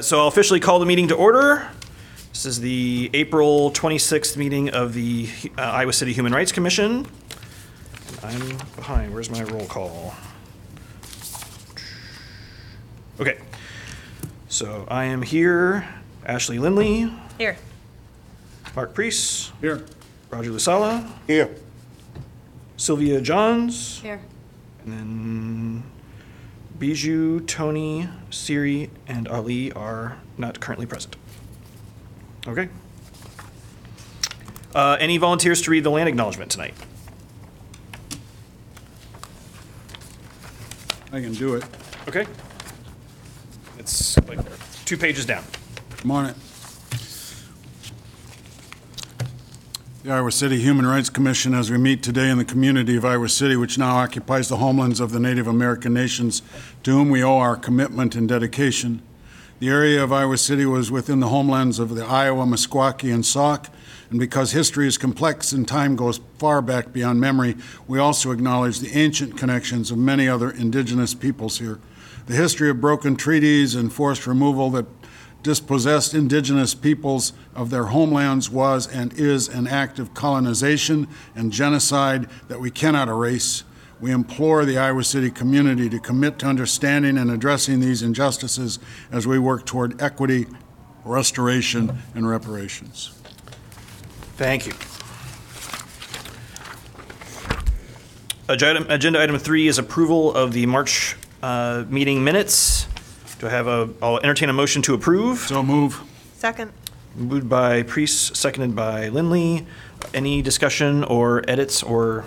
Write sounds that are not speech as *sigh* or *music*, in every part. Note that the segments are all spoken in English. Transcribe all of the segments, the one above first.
Uh, So I'll officially call the meeting to order. This is the April 26th meeting of the uh, Iowa City Human Rights Commission. I'm behind, where's my roll call? Okay, so I am here, Ashley Lindley, Here. Mark Priest, Here. Roger Lusala, Here. Sylvia Johns, Here. and then Bijou, Tony, Siri, and Ali are not currently present. Okay. Uh, any volunteers to read the land acknowledgement tonight? I can do it. Okay. It's like two pages down. I'm on it. The Iowa City Human Rights Commission, as we meet today in the community of Iowa City, which now occupies the homelands of the Native American nations, to whom we owe our commitment and dedication. The area of Iowa City was within the homelands of the Iowa, Meskwaki, and Sauk, and because history is complex and time goes far back beyond memory, we also acknowledge the ancient connections of many other indigenous peoples here. The history of broken treaties and forced removal that dispossessed indigenous peoples of their homelands was and is an act of colonization and genocide that we cannot erase. We implore the Iowa City community to commit to understanding and addressing these injustices as we work toward equity, restoration, and reparations. Thank you. Agenda agenda item three is approval of the March uh, meeting minutes. Do I have a, I'll entertain a motion to approve. So move. Second. Moved by Priest, seconded by Lindley. Any discussion or edits or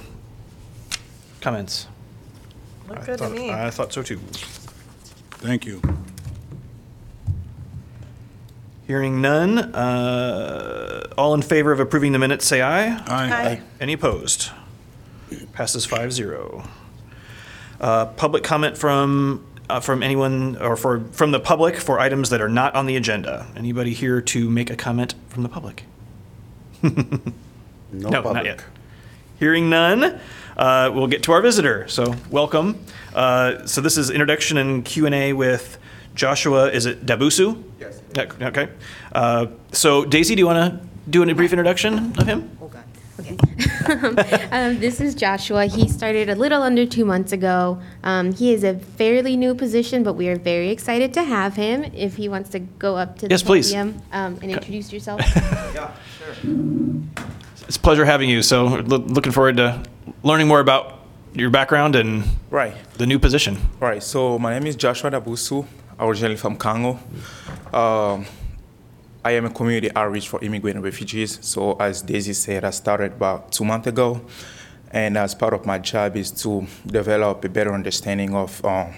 comments? Look I good to thought- me. I thought so too. Thank you. Hearing none, uh, all in favor of approving the minutes, say aye. Aye. Any opposed? Passes 5-0. Uh, Public comment from, uh, from anyone, or for, from the public for items that are not on the agenda. Anybody here to make a comment from the public? *laughs* No, not yet. Hearing none, uh, we'll get to our visitor. So welcome. Uh, so this is introduction and Q and A with Joshua. Is it Dabusu? Yes. Okay. Uh, so Daisy, do you want to do a brief introduction of him? Oh, God. Okay. *laughs* um, this is Joshua. He started a little under two months ago. Um, he is a fairly new position, but we are very excited to have him. If he wants to go up to the Yes, please. podium um, and introduce yourself. yeah, sure. It's a pleasure having you. So lo- looking forward to learning more about your background and Right, the new position. right. So my name is Joshua Dabusu, originally from Congo. Um, I am a community outreach for immigrant and refugees. So as Daisy said, I started about two months ago, and as part of my job is to develop a better understanding of um,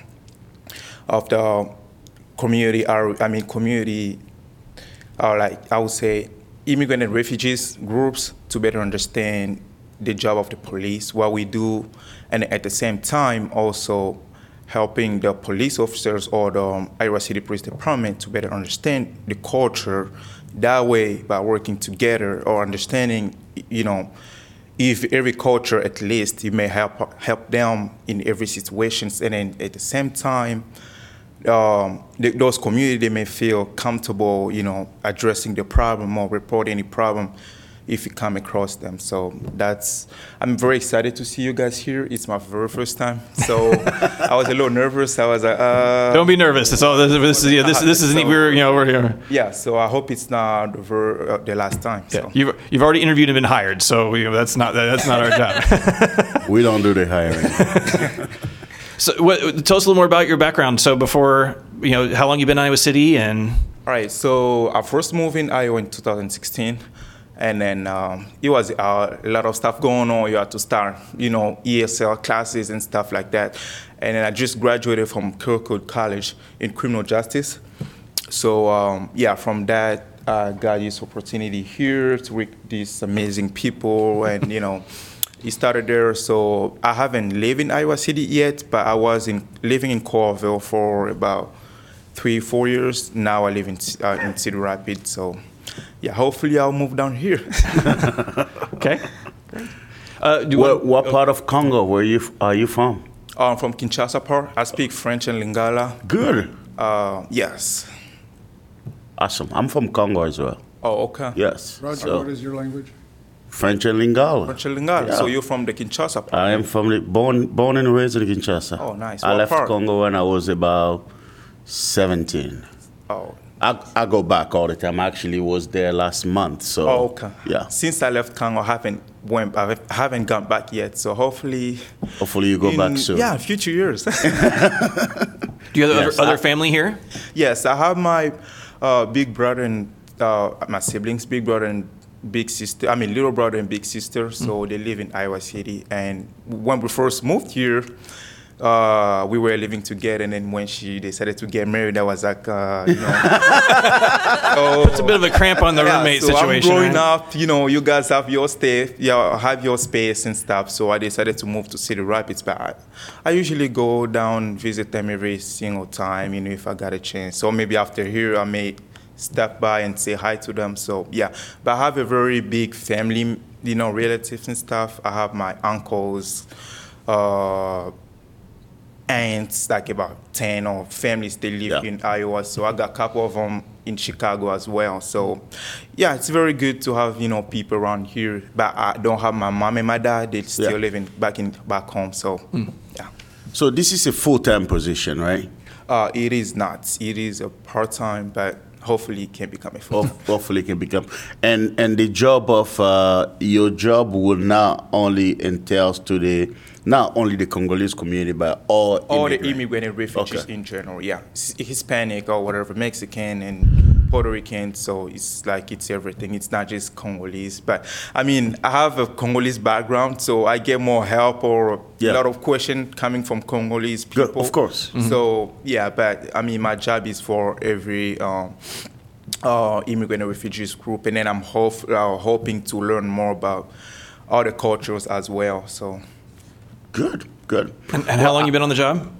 of the community. I mean, community, uh, like I would say, immigrant and refugees groups to better understand the job of the police, what we do, and at the same time also helping the police officers or the um, Iowa City Police Department to better understand the culture. That way, by working together or understanding, you know, if every culture at least, you may help help them in every situations, and then at the same time, um, th- those community may feel comfortable, you know, addressing the problem or report any problem if you come across them. So that's I'm very excited to see you guys here. It's my very first time, so *laughs* I was a little nervous. I was like, uh, Don't be nervous. It's all, this, this is yeah, this, this is neat. We're you know we're here. yeah. So I hope it's not the, ver- uh, the last time. Yeah. So. You've you've already interviewed and been hired, so you know, that's not that's not our job. *laughs* We don't do the hiring. *laughs* so what, tell us a little more about your background. So before you know, how long you been in Iowa City and All right, so I first moved in Iowa in 2016, and then um, it was uh, a lot of stuff going on. You had to start, you know, ESL classes and stuff like that. And then I just graduated from Kirkwood College in criminal justice. So um, yeah, from that, I got this opportunity here to work with these amazing people, and you know, It started there. So I haven't lived in Iowa City yet, but I was in living in Coralville for about three, four years. Now I live in uh, in Cedar Rapids. So yeah, hopefully I'll move down here. *laughs* okay. Uh, do what, want- what part of Congo were you are you from? I'm Um, from Kinshasa part. I speak French and Lingala. Good. Uh, yes. Awesome. I'm from Congo as well. Oh, okay. Yes. Roger, so, what is your language? French and Lingala. French and Lingala. So you're from the Kinshasa part? I am from the, born born and raised in Kinshasa. Oh, nice. I What left part? Congo when I was about 17. Oh. I, I go back all the time. I actually was there last month. So Oh, okay. yeah. Since I left Congo, I haven't went. I haven't gone back yet. So hopefully, Hopefully you go in, back soon. Yeah, future years. *laughs* Do you have Yes, other, other family here? yes, I have my uh, big brother and uh, my siblings, big brother and big sister. I mean, little brother and big sister. So they live in Iowa City. And when we first moved here. Uh, we were living together, and then when she decided to get married, I was like, uh, you know, *laughs* It's a bit of a cramp on the roommate so situation. I'm growing right? up, you know, you guys have your stay, yeah, have your space and stuff. So I decided to move to Cedar Rapids, but I, I usually go down visit them every single time, you know, if I got a chance. So maybe after here, I may stop by and say hi to them. So yeah, but I have a very big family, you know, relatives and stuff. I have my uncles. Uh, aunts, like about 10 or families, they live Yeah. in Iowa. So I got a couple of them in Chicago as well. So yeah, it's very good to have, you know, people around here. But I don't have my mom and my dad. They still Yeah. living back in back home. So yeah. So this is a full time position, right? Uh, it is not. It is a part-time, but hopefully it can become a full Ho- Hopefully it can become. And and the job of uh, your job will not only entails to the not only the Congolese community but all all the immigrant. immigrant and refugees Okay. in general. Yeah, Hispanic or whatever, Mexican and Puerto Rican. So it's like it's everything. It's not just Congolese. But I mean, I have a Congolese background, so I get more help or Yeah. a lot of question coming from Congolese Good, people. of course. So yeah, but I mean, my job is for every. Um, uh, immigrant and refugees group, and then I'm hof- uh, hoping to learn more about other cultures as well. So, Good, good. And, and how long you been on the job?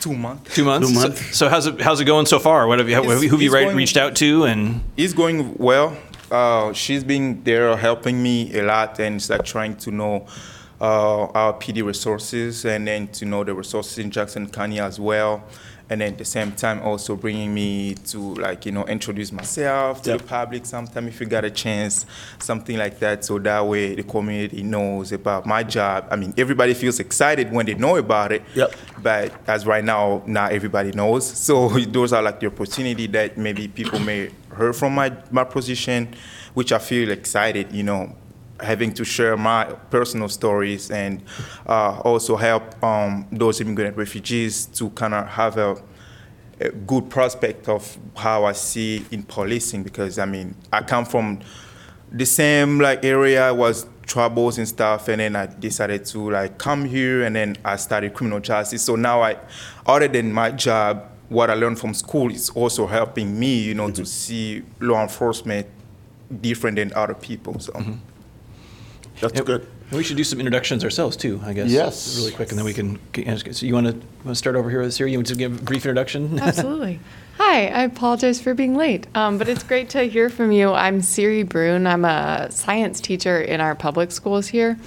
two months. Two months. Two So- months. So, how's it how's it going so far? What have you, who have you It's- re- it's going- reached out to? And It's going well. Uh, she's been there helping me a lot, and it's like trying to know uh, our PD resources, and then to know the resources in Johnson County as well, and then at the same time also bringing me to like you know introduce myself to Yep. the public. Sometime if you got a chance, something like that, so that way the community knows about my job. I mean, everybody feels excited when they know about it. Yep. But as right now, not everybody knows. *laughs* So those are like the opportunity that maybe people may heard from my, my position, which I feel excited, you know, having to share my personal stories and uh, also help um, those immigrant refugees to kind of have a, a good prospect of how I see in policing because I mean I come from the same like area was troubles and stuff and then I decided to like come here and then I started criminal justice. So now I other than my job what I learned from school is also helping me you know to see law enforcement different than other people so That's Yep. good. we should do some introductions ourselves too. I guess. Yes. Really quick, and then we can. So you want to start over here with Siri? You want to give a brief introduction? *laughs* Absolutely. Hi, I apologize for being late, um, but it's great to hear from you. I'm Siri Brune. I'm a science teacher in our public schools here.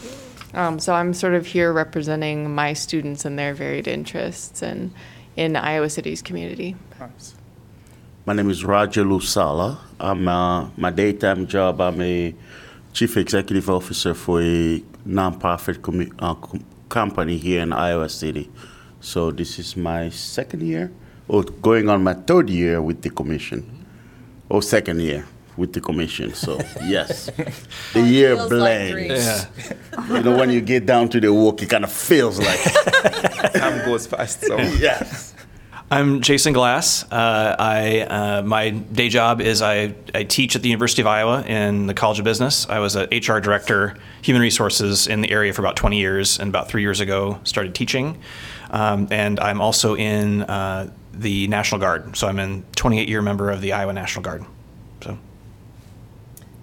Um, so I'm sort of here representing my students and their varied interests and in Iowa City's community. nice. My name is Roger Lusala. I'm uh, my daytime job. I'm a chief executive officer for a nonprofit commu- uh, com- company here in Iowa City. So this is my second year, or going on my third year with the commission, or second year with the commission. So *laughs* yes, the year blends. like yeah. You know, when you get down to the work, it kind of feels like *laughs* time goes fast so *laughs* yes. I'm Jason Glass. Uh, I uh, my day job is I, I teach at the University of Iowa in the College of Business. I was an HR director, human resources in the area for about 20 years, and about three years ago started teaching. Um, and I'm also in uh, the National Guard, so I'm a 28 year member of the Iowa National Guard. So.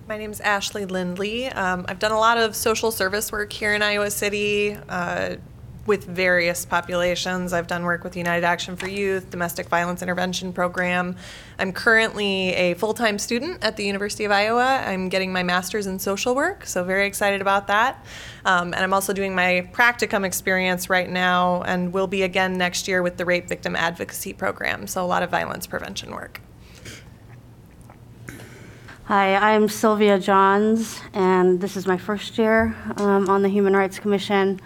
My name is Ashley Lindley. Um, I've done a lot of social service work here in Iowa City uh, with various populations. I've done work with United Action for Youth, Domestic Violence Intervention Program. I'm currently a full time student at the University of Iowa. I'm getting my master's in social work, so very excited about that. Um, and I'm also doing my practicum experience right now and will be again next year with the Rape Victim Advocacy Program, so a lot of violence prevention work. Hi, I'm Sylvia Johns, and this is my first year um, on the Human Rights Commission.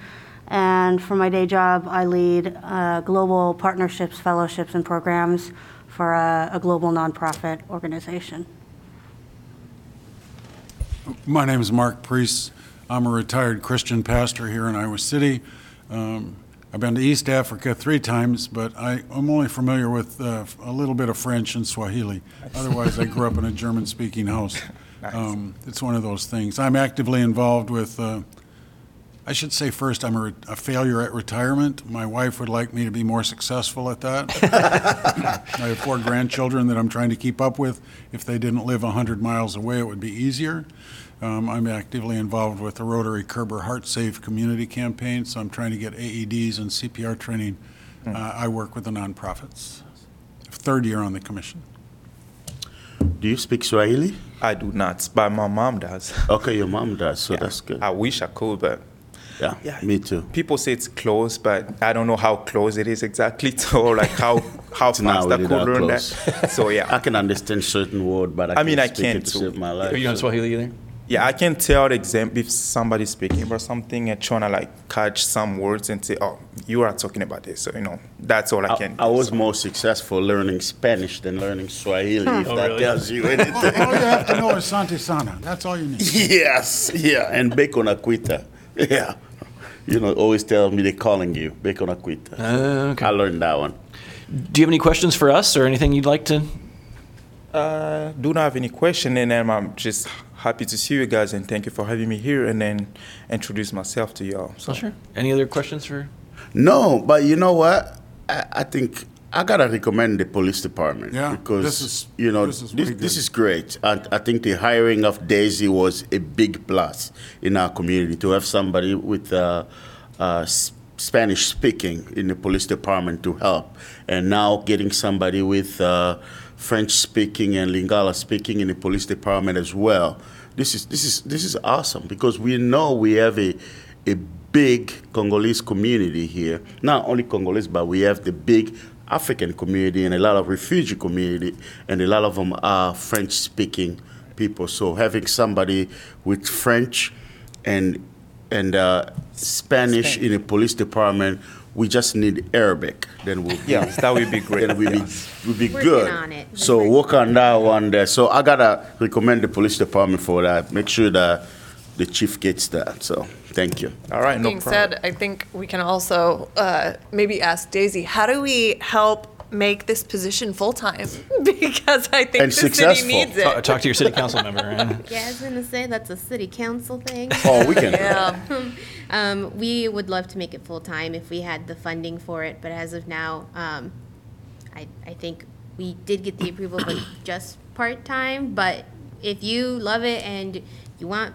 And for my day job, I lead uh, global partnerships, fellowships, and programs for a, a global nonprofit organization. My name is Mark Priest. I'm a retired Christian pastor here in Iowa City. Um, I've been to East Africa three times, but I, I'm only familiar with uh, a little bit of French and Swahili. Otherwise, I grew up in a German-speaking house. *laughs* Um, It's one of those things. I'm actively involved with, uh, I should say first, I'm a a failure at retirement. My wife would like me to be more successful at that. *laughs* I have four grandchildren that I'm trying to keep up with. If they didn't live 100 miles away, it would be easier. Um, I'm actively involved with the Rotary Kerber Heart Safe Community Campaign, so I'm trying to get AEDs and CPR training. Uh, I work with the nonprofits. Third year on the commission. Do you speak Swahili? I do not, but my mom does. Okay, your mom does, so that's good. I wish I could, but Yeah, yeah. me too. People say it's close, but I don't know how close it is exactly, or like how how It's not fast I really could that learn close. that. So yeah, *laughs* I can understand certain word, but I, I can't mean, I can it to too. save my life. Are you on so- Swahili either? Yeah, I can tell the exam if somebody's speaking about something and trying to like catch some words and say, "Oh, you are talking about this." So you know, that's all I I, can. I do. was So- more successful learning Spanish than learning Swahili, hmm. if Oh, that really? tells you *laughs* anything. All you have to know is Sante Sana. That's all you need. *laughs* yes, yeah, and bacon aquita. Yeah. You know, always tell me they're calling you, bacon aquita. Uh, okay. I learned that one. Do you have any questions for us or anything you'd like to? Uh, do not have any question, and then I'm just happy to see you guys and thank you for having me here, and then introduce myself to y'all. So sure. Any other questions for? No, but you know what? I, I think I gotta recommend the police department Yeah, because this is- you know this is this, this is great, and I think the hiring of Daisy was a big plus in our community to have somebody with uh, uh, Spanish speaking in the police department to help, and now getting somebody with uh, French speaking and Lingala speaking in the police department as well. This is this is this is awesome because we know we have a a big Congolese community here. Not only Congolese, but we have the big African community and a lot of refugee community, and a lot of them are French-speaking people. So having somebody with French and and uh, Spanish in a police department, we just need Arabic. Then we'll be, yes, that would be great. then we'll be, Yes. we'll be Working good. on it. So work on that one there. So I gotta recommend the police department for that. Make sure that the chief gets that. So thank you. All right, no Being problem. said, I think we can also uh, maybe ask Daisy, how do we help make this position full-time? *laughs* Because I think And the city successful. needs Talk, it. talk to your city council member. *laughs* right? Yeah, I was gonna say that's a city council thing. Oh, we can. Yeah. *laughs* Um, we would love to make it full time if we had the funding for it, but as of now, um, I, I think we did get the approval for just part time. But if you love it and you want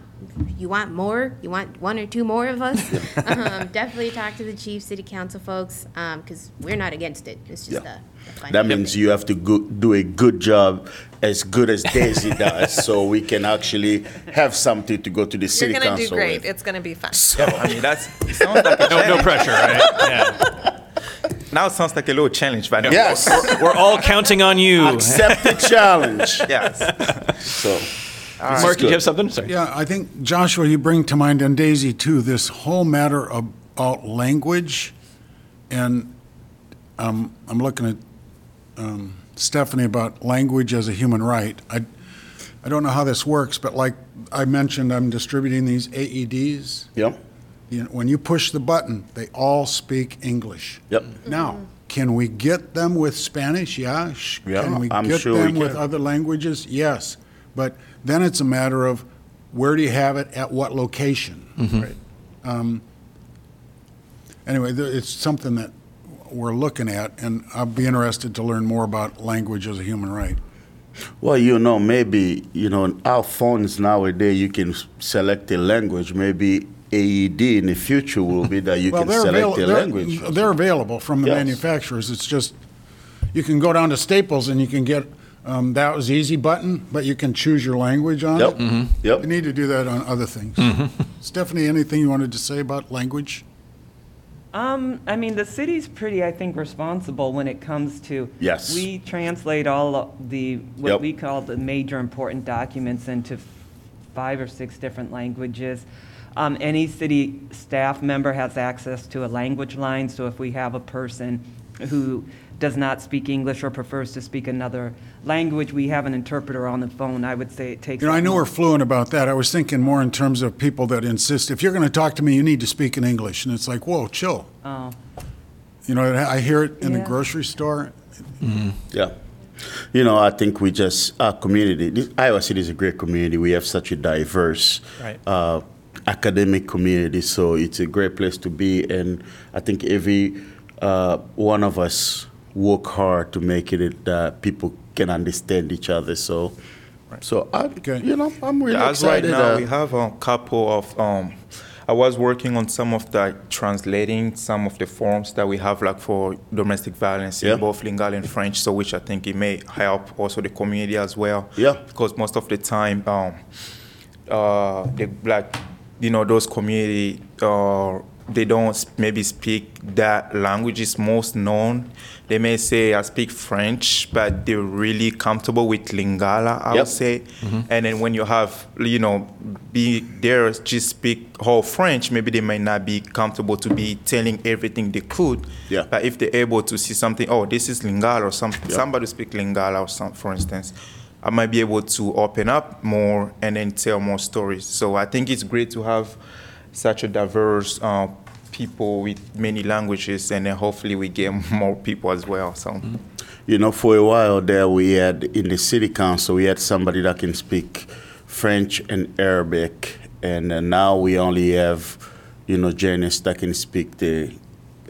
you want more, you want one or two more of us, *laughs* um, definitely talk to the chief, city council folks, because we're not against it. It's just Yeah. the, the funding. That means you have to go, do a good job, as good as Daisy *laughs* does, so we can actually have something to go to the city You're city gonna do great. with. It's gonna be fun. Yeah, I mean, that's it sounds like a *laughs* No, no pressure, right? Yeah. Now it sounds like a little challenge, but Yes, We're all counting on you. accept the challenge. yes. So, Mark, did you have something? Sorry. Yeah, I think, Joshua, you bring to mind, and Daisy too, this whole matter of- about language. And um, I'm looking at um, Stephanie about language as a human right. I, I don't know how this works, but like I mentioned, I'm distributing these AEDs. yep, You know, When you push the button, they all speak English. yep. Now, can we get them with Spanish? Yeah. Sh- Yeah, Can we I'm get sure we them with other languages? Yes. But then it's a matter of where do you have it at what location? Mm-hmm. Right. Um, anyway, th- it's something that we're looking at, and I'd be interested to learn more about language as a human right. Well, you know, maybe, you know, our phones nowadays, you can select a language. Maybe AED in the future will be that you Well, can select avail- a they're- language. They're available from the Yes. manufacturers. It's just, you can go down to Staples and you can get, um, that was easy button, but you can choose your language on Yep, it. You yep. need to do that on other things. Stephanie, anything you wanted to say about language? Um, I mean, the city's pretty, I think, responsible when it comes to. Yes. We translate all of the, Yep. what we call the major important documents into five or six different languages. Um, any city staff member has access to a language line, so if we have a person who does not speak English or prefers to speak another language, we have an interpreter on the phone. I would say it takes. You know, I know we're fluent about that. I was thinking more in terms of people that insist, if you're going to talk to me, you need to speak in English. And it's like, whoa, chill. Oh. You know, I hear it in the grocery store. Yeah. You know, I think we just, our community, this, Iowa City is a great community. We have such a diverse Right. uh, academic community, so it's a great place to be. And I think every uh, one of us work hard to make it that people can understand each other. So, so I, Okay. you know, I'm really Yeah, as right now, uh, we have a couple of. Um, I was working on some of the translating some of the forms that we have, like for domestic violence Yeah. in both Lingala and French. So, which I think it may help also the community as well. Yeah. Because most of the time, um, uh, the black, you know, those community, uh, they don't maybe speak that language is most known. They may say I speak French, but they're really comfortable with Lingala. I Yep. would say. Mm-hmm. And then when you have, you know, be there just speak whole French, maybe they might not be comfortable to be telling everything they could. Yeah. But if they're able to see something, oh, this is Lingala or some somebody speak Lingala or some, for instance, I might be able to open up more and then tell more stories. So I think it's great to have such a diverse uh, people with many languages, and hopefully we get *laughs* more people as well. So. You know, for a while there, we had in the city council, we had somebody that can speak French and Arabic, and uh, now we only have, you know, Janice that can speak the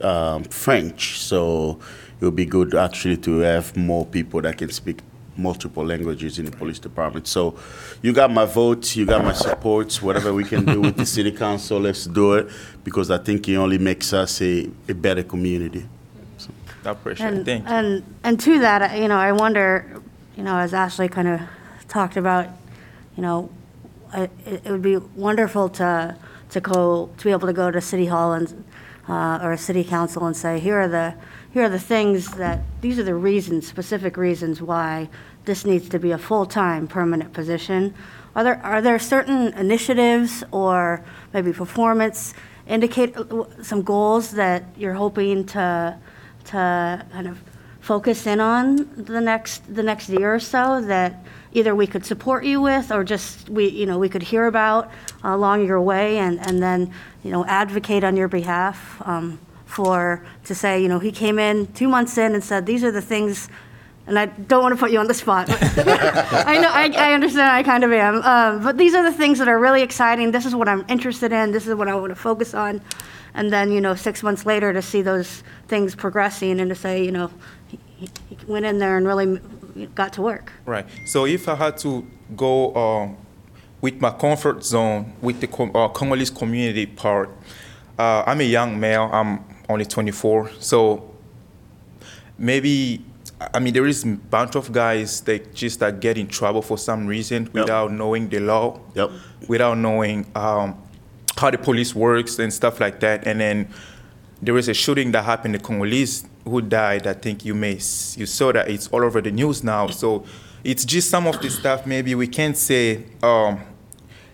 um, French. So it would be good actually to have more people that can speak multiple languages in the police department. So you got my vote, you got my support. Whatever we can do with the city council, let's do it because I think it only makes us a, a better community. I appreciate it. And, Thank you. and, and to that, I- you know, I wonder, you know, as Ashley kind of talked about, you know, it, it would be wonderful to, to go, to be able to go to City Hall and, uh, or City Council and say, here are the, here are the things that, these are the reasons, specific reasons why this needs to be a full-time, permanent position. Are there, are there certain initiatives or maybe performance indicate, some goals that you're hoping to, to kind of focus in on the next, the next year or so that either we could support you with or just we, you know, we could hear about along your way and, and then, you know, advocate on your behalf um, for, to say, you know, he came in two months in and said, these are the things, and I don't want to put you on the spot. *laughs* I know, I, I understand, I kind of am. Um, but these are the things that are really exciting. This is what I'm interested in. This is what I want to focus on. And then, you know, six months later to see those things progressing and to say, you know, he, he he went in there and really got to work. Right. So if I had to go um, with my comfort zone with the com- uh, Congolese community part, uh, I'm a young male. I'm only 24. So maybe I mean there is a bunch of guys that just that get in trouble for some reason without knowing the law, Yep. without knowing um, how the police works and stuff like that. And then there was a shooting that happened. The Congolese who died. I think you may you saw that it's all over the news now. So it's just some of the stuff. Maybe we can't say um,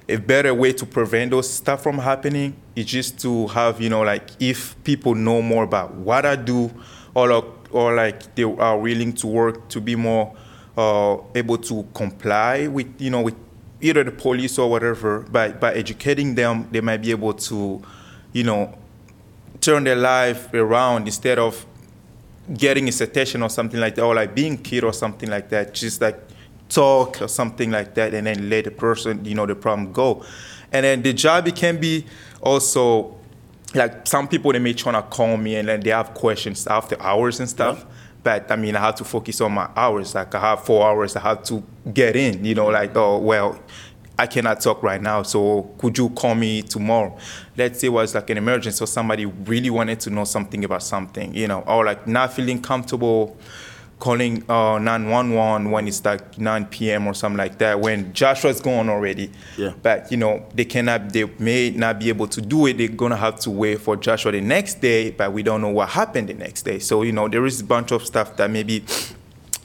a better way to prevent those stuff from happening is just to have you know like if people know more about what I do, or like, or like they are willing to work to be more uh, able to comply with you know with either the police or whatever. By by educating them, they might be able to, you know, turn their life around instead of getting a citation or something like that, or like being killed or something like that. Just like talk or something like that, and then let the person, you know, the problem go. And then the job it can be also like some people they may try to call me and then they have questions after hours and stuff. But I mean, I have to focus on my hours. Like I have four hours, I have to get in. You know, like oh well, I cannot talk right now, so could you call me tomorrow? Let's say it was like an emergency, so somebody really wanted to know something about something, you know, or like not feeling comfortable calling uh, 911 when it's like 9 p.m. or something like that when Joshua's gone already. Yeah. But you know they cannot, they may not be able to do it. They're gonna have to wait for Joshua the next day, but we don't know what happened the next day. So you know there is a bunch of stuff that maybe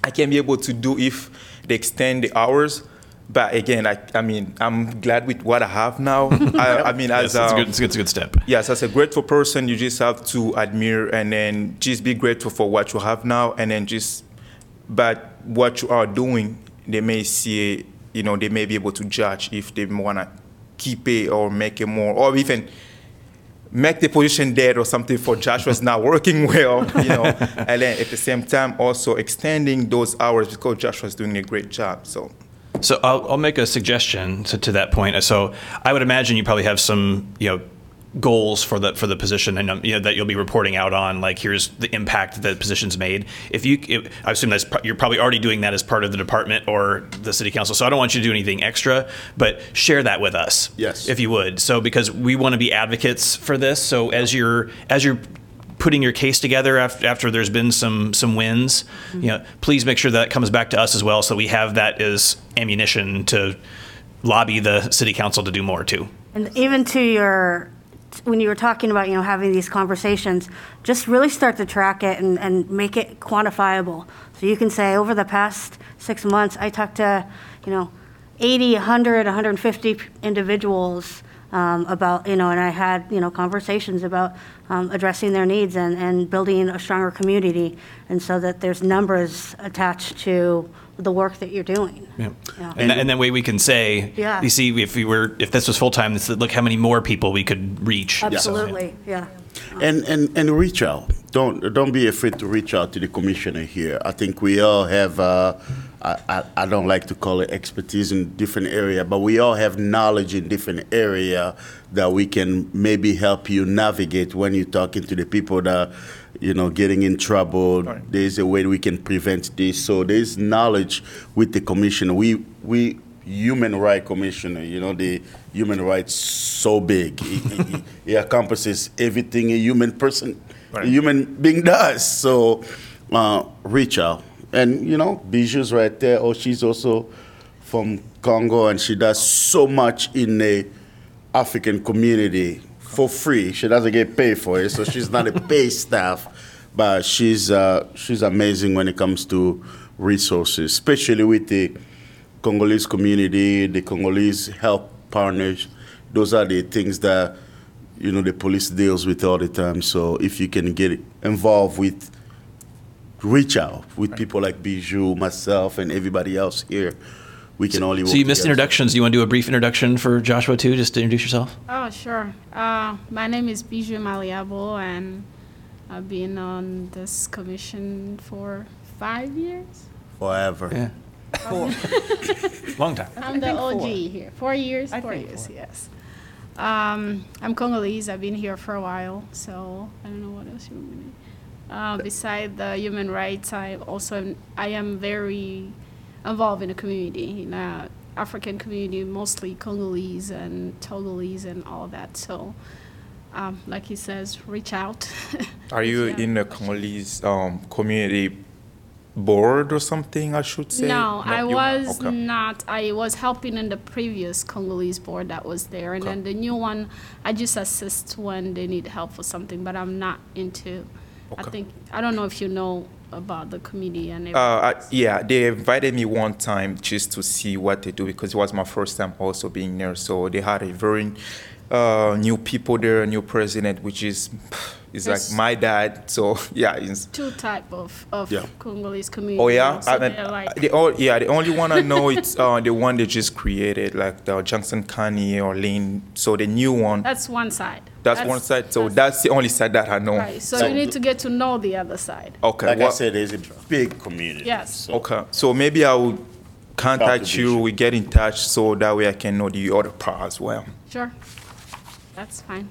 I can be able to do if they extend the hours. But again, I, I mean, I'm glad with what I have now. *laughs* I, I mean, Yes, as it's a um, good, it's a good, it's a good step. Yes, as a grateful person, you just have to admire and then just be grateful for what you have now, and then just, but what you are doing, they may see, you know, they may be able to judge if they want to keep it or make it more, or even make the position dead or something for Joshua's not working *laughs* well, you know, *laughs* and then at the same time also extending those hours because Joshua's doing a great job. So So I'll, I'll make a suggestion to, to that point. So I would imagine you probably have some, you know, goals for the for the position and um, you know that you'll be reporting out on. Like here's the impact that the position's made. If you, if, I assume that's you're probably already doing that as part of the department or the city council. So I don't want you to do anything extra, but share that with us. Yes. if you would. So because we want to be advocates for this. So as you're as you're putting your case together after, after there's been some some wins, you know, please make sure that comes back to us as well, so we have that as ammunition to lobby the city council to do more too. And even to your, when you were talking about, you know, having these conversations, just really start to track it and, and make it quantifiable. So you can say, over the past six months, I talked to, you know, 80, 100, 150 individuals um, about, you know, and I had, you know, conversations about um, addressing their needs and, and building a stronger community. And so that there's numbers attached to the work that you're doing. Yeah. Yeah. And, that, and that way we can say, Yeah. you see, if we were, if this was full time, this look how many more people we could reach. So, yeah. Absolutely, yeah. And, and, and reach out. Don't, don't be afraid to reach out to the commissioner here. I think we all have, uh, I, I, don't like to call it expertise in different area, but we all have knowledge in different area that we can maybe help you navigate when you're talking to the people that, you know, getting in trouble. Right. There's a way we can prevent this. So there's knowledge with the commission. We, we, human right commissioner, you know, the human rights so big. It, it, it encompasses everything a human person, a human being does. So uh, reach out. And, you know, Bijou's right there. Oh, she's also from Congo and she does so much in the African community for free. She doesn't get paid for it, so she's not a *laughs* paid staff. But she's, uh, she's amazing when it comes to resources, especially with the Congolese community, the Congolese help partners. Those are the things that you know the police deals with all the time. So if you can get involved with, reach out with people like Bijou, myself, and everybody else here, we can only. So you missed together. introductions. Do you want to do a brief introduction for Joshua too, just to introduce yourself? Oh, sure. Uh, my name is Bijou Maliabo, and I've been on this commission for five years. forever. Yeah. Four. *laughs* Long time. I'm the OG here. Four years? I four years, four. yes. Um, I'm Congolese. I've been here for a while, so I don't know what else you want me to. Uh, beside the human rights, I also I am very involved in the community, in the African community, mostly Congolese and Togolese and all that. So, um, like he says, reach out. *laughs* Are you Yeah. in the Congolese um, community board or something? I should say. No, I was Okay. not. I was helping in the previous Congolese board that was there, and then the new one, I just assist when they need help for something, but I'm not into. I Okay. think I don't know if you know about the committee and everything. Uh, I, yeah, they invited me one time just to see what they do because it was my first time also being there. So they had a very uh, new people there, a new president, which is is like my dad. So *laughs* yeah, it's, Two type of, of Yeah. Congolese community. oh yeah, So I mean, like, the all, yeah, the only one I know it's uh, the one they just created, like the Johnson County or Lane. So the new one, that's one side. that's, one side. So that's, the only side that I know. right. So, you need to get to know the other side. Okay. Like I said, there's a big community. Yes. So Okay, so maybe I will contact you, we get in touch so that way I can know the other part as well. Sure. That's fine.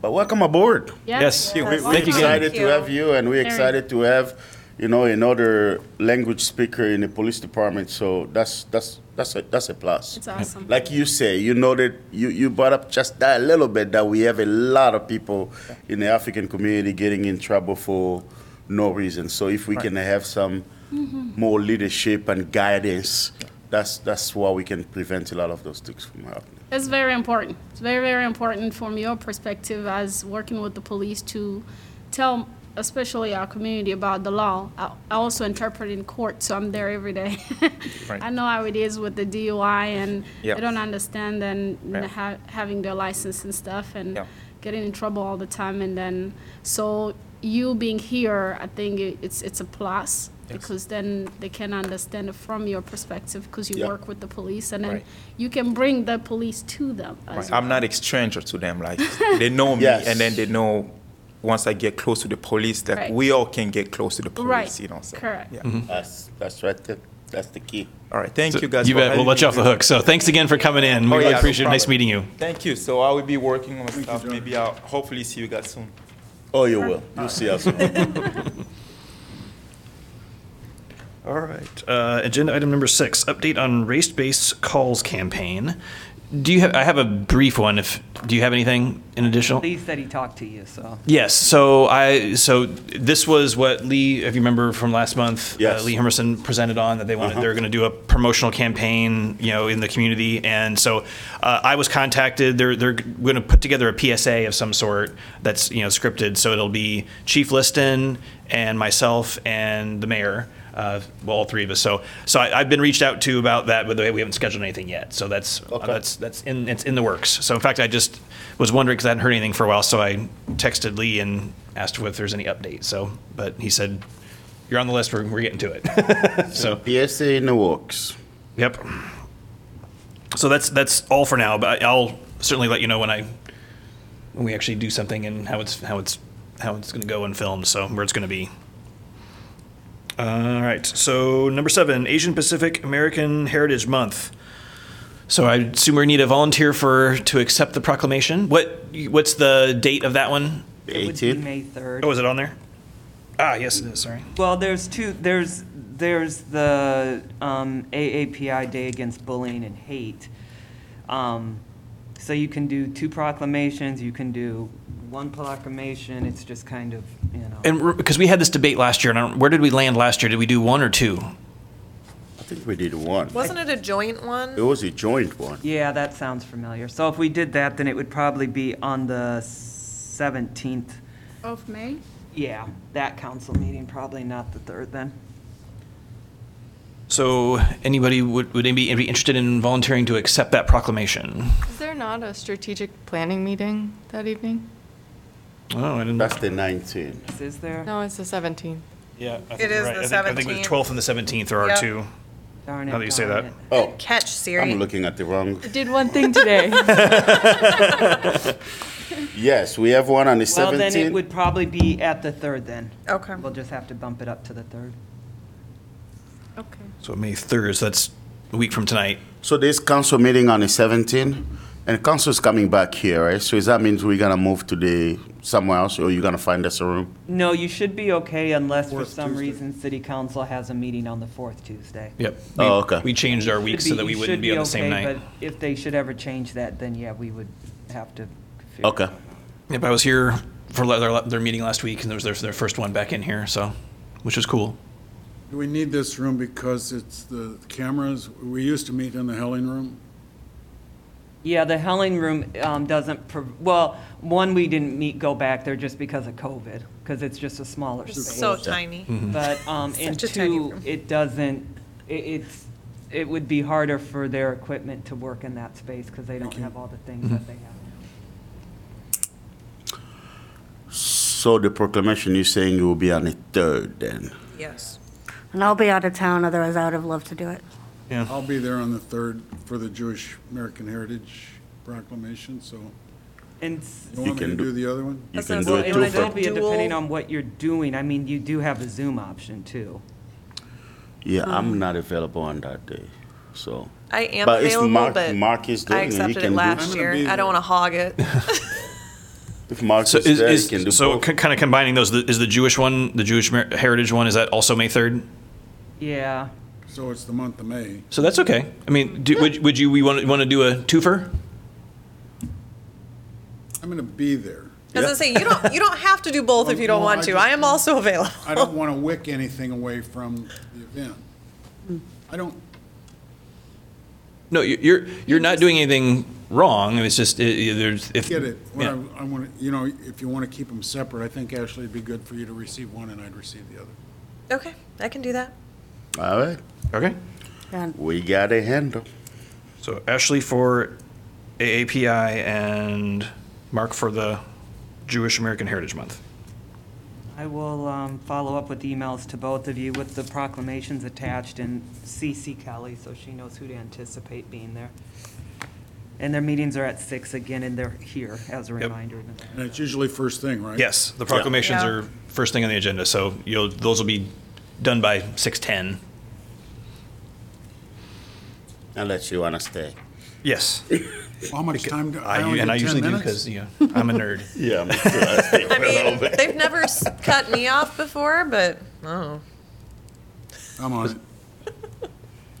But welcome aboard. Yeah. Yes. We, we're you again. excited Thank to you. have you, and we're Very. excited to have, you know, another language speaker in the police department. So that's that's that's a that's a plus. It's awesome. Like you say, you know that you, you brought up just that a little bit that we have a lot of people in the African community getting in trouble for no reason. So if we can have some mm-hmm. more leadership and guidance. That's that's why we can prevent a lot of those things from happening. It's very important. It's very, very important from your perspective as working with the police to tell, especially our community, about the law. I I also interpret in court, so I'm there every day. *laughs* Right. I know how it is with the DUI, and Yeah. they don't understand and Yeah. ha- having their license and stuff, and Yeah. getting in trouble all the time. And then, so you being here, I think it's it's a plus because then they can understand it from your perspective because you Yeah. work with the police, and then Right. you can bring the police to them. As Right. well. I'm not a stranger to them. Like they know me, Yes. and then they know once I get close to the police that Right. we all can get close to the police. Right. You know. So, Correct. Yeah. Mm-hmm. That's that's right. There. That's the key. All right. Thank So you guys. You for bet. We'll having let you me. off the hook. So thanks again for coming in. Oh, we Oh, really yeah, no appreciate it. Nice problem. meeting you. Thank you. So I will be working on my stuff. Maybe I'll hopefully see you guys soon. Oh, you will. You'll see us. *laughs* All right. Uh, agenda item number six: update on race-based calls campaign. Do you have? I have a brief one. If do you have anything in additional? Lee said he talked to you, so. Yes. So I so this was what Lee, if you remember from last month, Yes. uh, Lee Hermerson presented on that they wanted they're going to do a promotional campaign, you know, in the community, and so uh, I was contacted. They're they're going to put together a PSA of some sort that's you know scripted. So it'll be Chief Liston and myself and the mayor. Uh, well, all three of us. So, so I, I've been reached out to about that, but we haven't scheduled anything yet. So that's uh, Okay. that's that's in it's in the works. So in fact, I just was wondering because I hadn't heard anything for a while, so I texted Lee and asked if there's any update. So, but he said you're on the list. We're, we're getting to it. *laughs* so PSA in the works. yep. So that's that's all for now. But I'll certainly let you know when I when we actually do something and how it's how it's how it's going to go and filmed. So where it's going to be. All right. So number seven, Asian Pacific American Heritage Month. So I assume we need a volunteer for to accept the proclamation. What what's the date of that one? It would be 18th? May 3rd. Oh, is it on there? Ah, yes, it is. Sorry. Well, there's two, there's, there's the um, AAPI Day Against Bullying and Hate. Um, So you can do two proclamations, you can do one proclamation, it's just kind of, you know. And because we had this debate last year, and I don't, where did we land last year? Did we do one or two? I think we did one. Wasn't it a joint one? It one? was a joint one. Yeah, that sounds familiar. So if we did that, then it would probably be on the 17th. Of May? Yeah, that council meeting, probably not the 3rd then. So anybody would would anybody be interested in volunteering to accept that proclamation? Is there not a strategic planning meeting that evening? Oh, I didn't. That's the 19th. Is there? No, it's the 17th. yeah, I think It you're is right. the I think, I think the 17th. 12th and the 17th are our Yep. two. Darn it. Now that you say darn that. it. Oh, Catch Siri. I'm looking at the wrong. I did one thing today. *laughs* Yes, we have one on the 17th. Well, then it would probably be at the 3rd then. Okay. We'll just have to bump it up to the 3rd. Okay. So May 3rd. So that's a week from tonight. So this council meeting on the 17th, and council's coming back here, right? So does that means we're gonna move to the, somewhere else, or you're gonna find us a room? No, you should be okay unless for Fourth some Tuesday. reason city council has a meeting on the fourth Tuesday. Yep. Oh, we, Oh, okay. We changed our week Should so that you we should wouldn't be on the same okay, night. But if they should ever change that, then yeah, we would have to. figure Okay. it out. Yep, I was here for their, their meeting last week, and it was their, their first one back in here, so, which was cool. Do we need this room because it's the cameras? We used to meet in the Helling Room. Yeah, the Helling Room um, doesn't, prov- well, one, we didn't meet, go back there just because of COVID, because it's just a smaller It's space. so tiny. But, um, and Such a tiny two, room. it doesn't, it, it's, it would be harder for their equipment to work in that space, because they don't have all the things that they have. Now. So the proclamation, you're saying it will be on the 3rd then? Yes. And I'll be out of town, otherwise I would have loved to do it. Yeah. I'll be there on the 3rd for the Jewish American Heritage Proclamation, so And s- you want me can to do- do the other one? You That can sounds do like- it it too would for, still be depending on what you're doing. I mean, you do have a Zoom option too. yeah, I'm hmm. not available on that day, so. I am But it's available, Mark- but Mark is doing I it. He accepted can it do- last I'm gonna year. be I don't want to hog it. *laughs* If Mark So is is, there, he can do is so both. kind of combining those, the- is the Jewish one, the Jewish Mer- Heritage one, is that also May 3rd? Yeah. So it's the month of May. So that's okay. I mean, do, would, would you, we want, want to do a twofer? I'm going to be there. As I say, you don't, you don't have to do both if you don't No, want I to. just- I am also available. I don't want to wick anything away from the event. I don't, No, you- you're, you're not doing anything wrong. It's just, it- it- there's, if. get it. What Yeah. I, I want to, you know, if you want to keep them separate, I think Ashley, it'd be good for you to receive one and I'd receive the other. Okay, I can do that. All right, Okay. And we got a handle. So Ashley for AAPI and Mark for the Jewish American Heritage Month. I will um, follow up with emails to both of you with the proclamations attached and CC Kelly so she knows who to anticipate being there. And their meetings are at six again, and they're here as a Yep. reminder. And it's usually first thing, right? Yes, the proclamations Yeah. are first thing on the agenda, so you'll, those will be done by 6:10. Unless you want to stay. Yes. How much time do, I I, only and I get usually 10 do minutes? because, you know, I'm a nerd. *laughs* Yeah, me too. I stay for I a little mean, bit. they've never s- cut me off before, but, oh. I'm on it.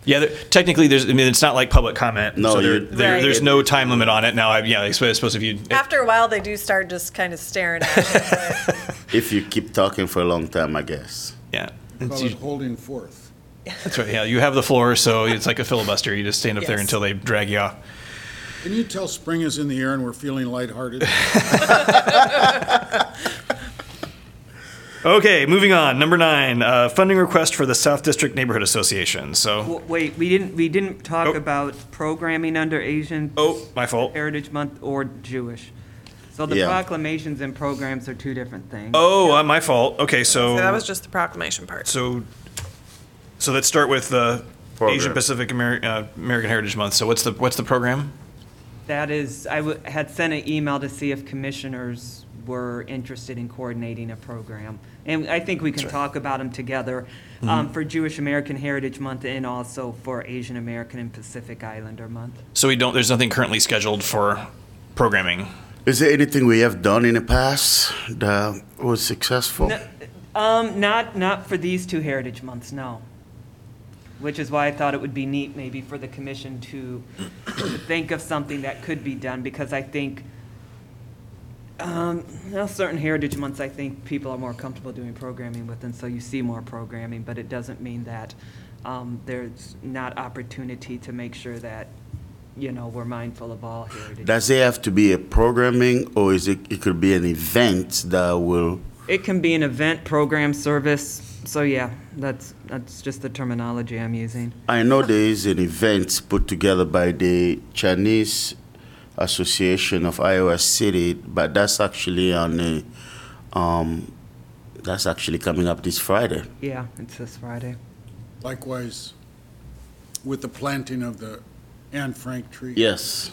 Yeah, there- technically, there's, I mean, it's not like public comment. No, so there, you- there- Right. there's no time limit on it now. I, yeah, I suppose suppose if you, After a while, they do start just kind of staring at you. but- *laughs* If you keep talking for a long time, I guess. yeah. Call It's it you- holding forth. *laughs* That's right, yeah, you have the floor, so it's like a filibuster. You just stand up there Yes. until they drag you off. Can you tell spring is in the air and we're feeling lighthearted? *laughs* Okay, moving on. Number nine, uh, funding request for the South District Neighborhood Association. So, W- Wait, we didn't, we didn't talk Oh. about programming under Asian oh, my fault. Heritage Month or Jewish. So the Yeah. proclamations and programs are two different things. Oh, uh, my fault. Okay, so. So that was just the proclamation part. So, so let's start with the Program. Asian Pacific Ameri- uh, American Heritage Month. So what's the, what's the program? That is, I w- had sent an email to see if commissioners were interested in coordinating a program. And I think we can talk about them together um, for Jewish American Heritage Month and also for Asian American and Pacific Islander Month. So we don't, there's nothing currently scheduled for programming. Is there anything we have done in the past that was successful? No, Um, not, not for these two Heritage Months, no. Which is why I thought it would be neat maybe for the commission to *coughs* think of something that could be done, because I think, um, well, certain Heritage Months, I think people are more comfortable doing programming with, and so you see more programming, but it doesn't mean that, um, there's not opportunity to make sure that, you know, we're mindful of all heritage. Does it have to be a programming or is it, it could be an event that will, It can be an event, program, service, so yeah, that's, that's just the terminology I'm using. I know there is an event put together by the Chinese Association of Iowa City, but that's actually on the, um, that's actually coming up this Friday. Yeah, it's this Friday. Likewise, with the planting of the Anne Frank tree. Yes.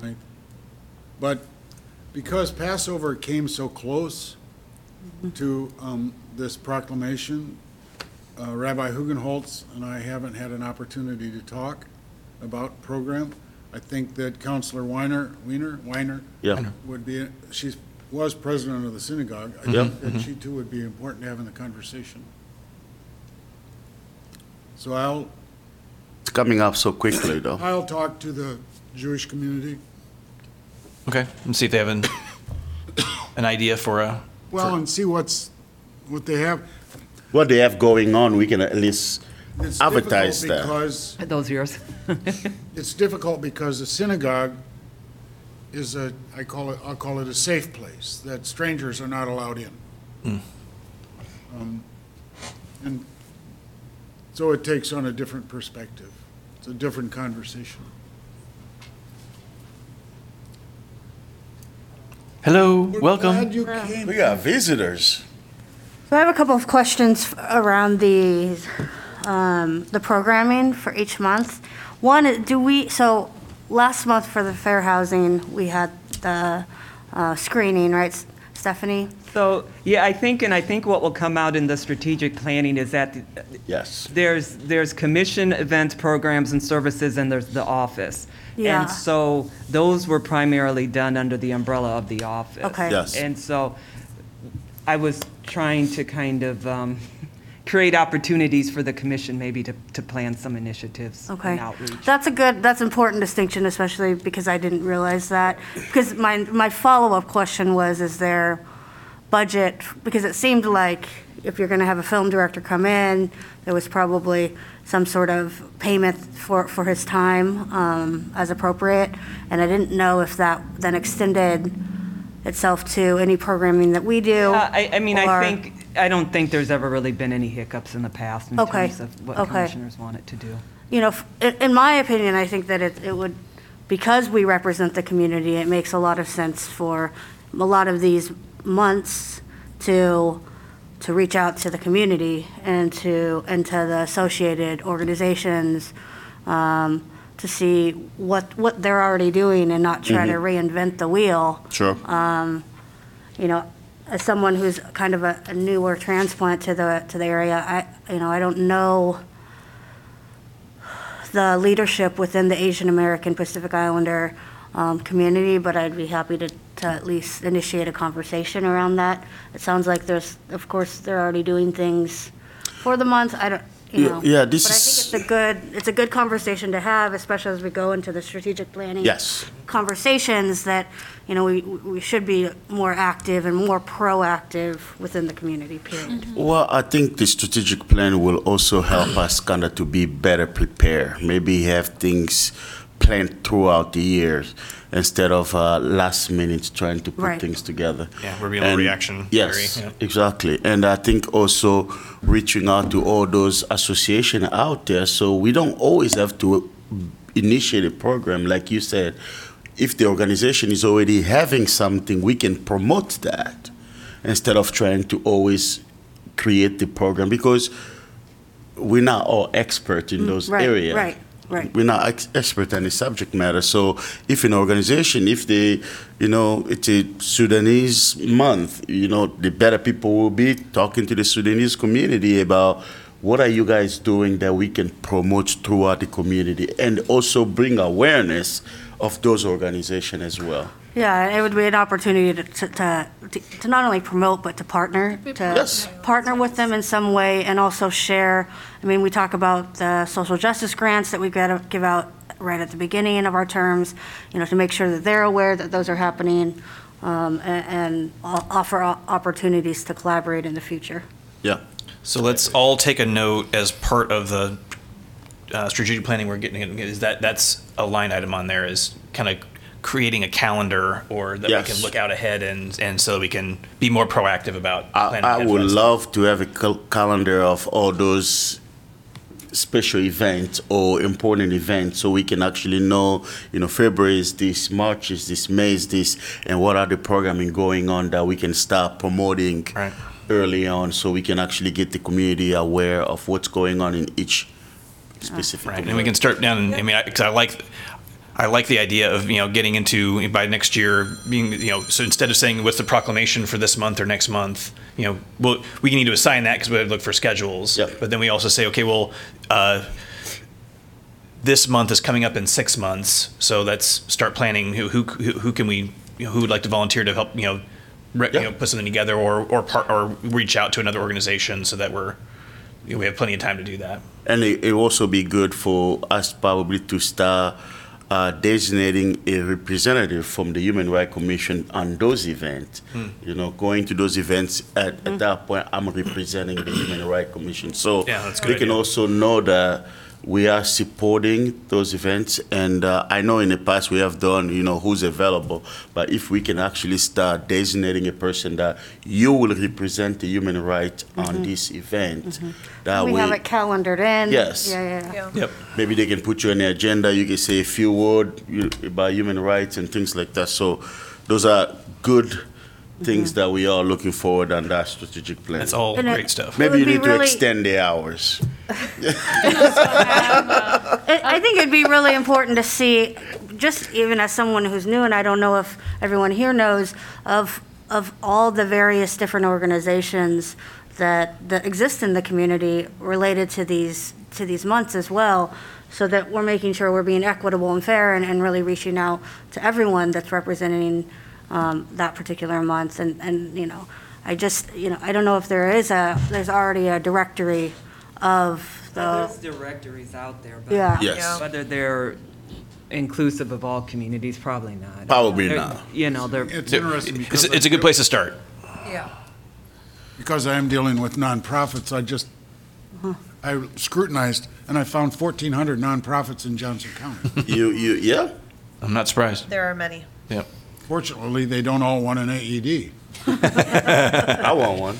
29th. But because Passover came so close to um, this proclamation, uh, Rabbi Hugenholtz and I haven't had an opportunity to talk about program. I think that Counselor Weiner, Weiner, Weiner Yeah. would be, she was president of the synagogue. I Yeah. think that she too would be important to have in the conversation. So I'll, It's coming up so quickly, though. I'll talk to the Jewish community. Okay, and see if they have an, an idea for a, Well, and see what's, what they have. What they have going on, we can at least It's advertise difficult that. Because, those yours? *laughs* it's difficult because the synagogue is a, I call it, I'll call it a safe place, that strangers are not allowed in. Um, And so it takes on a different perspective. It's a different conversation. hello, We're welcome. glad you came. We got visitors. So I have a couple of questions around the, um, the programming for each month. One, do we, so last month for the fair housing, we had the uh, screening, right, Stephanie? So, yeah, I think, and I think what will come out in the strategic planning is that Yes. there's, there's commission events, programs, and services, and there's the office. Yeah. And so those were primarily done under the umbrella of the office. Okay. Yes. And so I was trying to kind of um, *laughs* create opportunities for the commission maybe to, to plan some initiatives Okay. and outreach. That's a good, that's important distinction, especially because I didn't realize that. Because my, my follow-up question was, is there budget? Because it seemed like if you're going to have a film director come in, there was probably some sort of payment for, for his time um, as appropriate. And I didn't know if that then extended itself to any programming that we do. Uh, I, I mean, I think, I don't think there's ever really been any hiccups in the past in Okay, terms of what okay. commissioners wanted to do. you know, f- in in my opinion, I think that it, it would, because we represent the community, it makes a lot of sense for a lot of these months to, to reach out to the community and to, and to the associated organizations, um, to see what, what they're already doing and not try to reinvent the wheel Sure. you know, as someone who's kind of a, a newer transplant to the, to the area, I, you know, I don't know the leadership within the Asian American Pacific Islander um, community, but I'd be happy to, to at least initiate a conversation around that. It sounds like there's, of course, they're already doing things for the month, I don't, you know. yeah, this But I is- think it's a good, it's a good conversation to have, especially as we go into the strategic planning Yes. conversations that, you know, we, we should be more active and more proactive within the community, period. Mm-hmm. Well, I think the strategic plan will also help us kind of to be better prepared. Maybe have things planned throughout the years instead of uh, last minute trying to put Right. things together. Yeah, we're being a And- reaction Yes, yeah. exactly. And I think also reaching out to all those associations out there, so we don't always have to initiate a program, like you said. If the organization is already having something, we can promote that instead of trying to always create the program because we're not all expert in those Mm, right, areas. right, right. We're not ex- expert in the subject matter. So if an organization, if they, you know, it's a Sudanese month, you know, the better people will be talking to the Sudanese community about what are you guys doing that we can promote throughout the community and also bring awareness of those organizations as well. Yeah, it would be an opportunity to, to, to, to not only promote, but to partner, to Yes. partner with them in some way and also share. I mean, we talk about the social justice grants that we got to give out right at the beginning of our terms, you know, to make sure that they're aware that those are happening um, a- and, o- offer o- opportunities to collaborate in the future. Yeah. So let's all take a note as part of the uh, strategic planning we're getting, is that, that's a line item on there is kind of creating a calendar or that we can look out ahead and, and so we can be more proactive about I, planning. I would love to have a cal- calendar of all those special events or important events so we can actually know, you know, February is this, March is this, May is this, and what are the programming going on that we can start promoting Right. early on so we can actually get the community aware of what's going on in each specific Right, and we can start down, and I mean, because I like, I like the idea of, you know, getting into, by next year, being, you know, so instead of saying, what's the proclamation for this month or next month, you know, well, we need to assign that because we have to look for schedules. Yep. But then we also say, okay, well, uh, this month is coming up in six months, so let's start planning, who, who, who can we, you know, who would like to volunteer to help, you know, re- you know, put something together or, or part, or reach out to another organization so that we're, you know, we have plenty of time to do that. And it it also be good for us probably to start uh, designating a representative from the Human Rights Commission on those events. Hmm. You know, going to those events at, at that point, I'm representing the Human Rights Commission. So Yeah, they can idea. also know that we are supporting those events. And uh, I know in the past we have done, you know, who's available. But if we can actually start designating a person that you will represent the human rights on this event, that We way. have it calendared in. Yes. Yeah, yeah, yeah. Yep. Maybe they can put you on the agenda. You can say a few words about human rights and things like that. So, those are good things that we are looking forward on that strategic plan. That's all And it- great stuff. Maybe you would need be to really- extend the hours. *laughs* I I think it'd be really important to see, just even as someone who's new, and I don't know if everyone here knows, of, of all the various different organizations that, that exist in the community related to these, to these months as well, so that we're making sure we're being equitable and fair and, and really reaching out to everyone that's representing um, that particular month. And, and, you know, I just, you know, I don't know if there is a, there's already a directory of Well, the, There's directories out there, but. Yeah. Yes. Whether they're inclusive of all communities, probably not. Probably They're- not. You know, they're, It's interesting It's, because. it's a I- good place to start. Yeah. Because I am dealing with nonprofits, I just, I scrutinized, and I found 1,400 nonprofits in Johnson County. You, you, yeah? I'm not surprised. There are many. Yeah. Fortunately, they don't all want an AED. *laughs* I want one.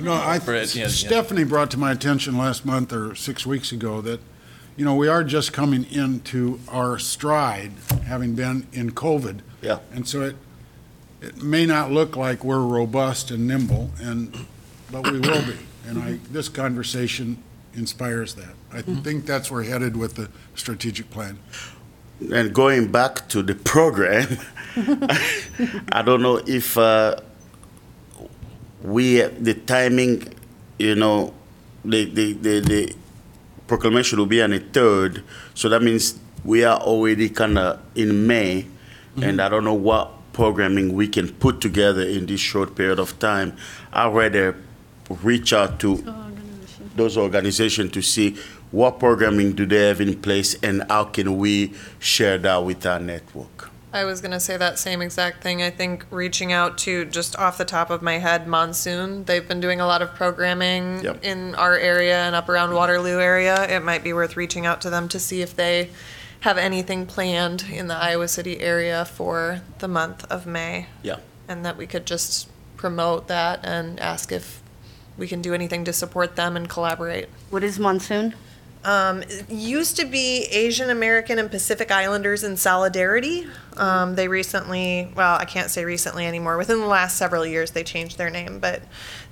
No, I, Brett, yeah, yeah. Stephanie brought to my attention last month or six weeks ago that, you know, we are just coming into our stride, having been in COVID. Yeah. And so it, it may not look like we're robust and nimble, and, but we will be. And I, this conversation inspires that. I mm-hmm. think that's where we're headed with the strategic plan. And going back to the program, *laughs* I don't know if uh, we, the timing, you know, the, the, the, the proclamation will be on the third, so that means we are already kind of in May, and I don't know what programming we can put together in this short period of time. I'd rather reach out to those organizations to see what programming do they have in place and how can we share that with our network. I was going to say that same exact thing. I think reaching out to just off the top of my head, Monsoon. They've been doing a lot of programming Yep. in our area and up around Waterloo area. It might be worth reaching out to them to see if they have anything planned in the Iowa City area for the month of May. Yeah. And that we could just promote that and ask if we can do anything to support them and collaborate. what is monsoon? Um, it used to be Asian American and Pacific Islanders in Solidarity. Um, they recently, well, I can't say recently anymore. Within the last several years, they changed their name, but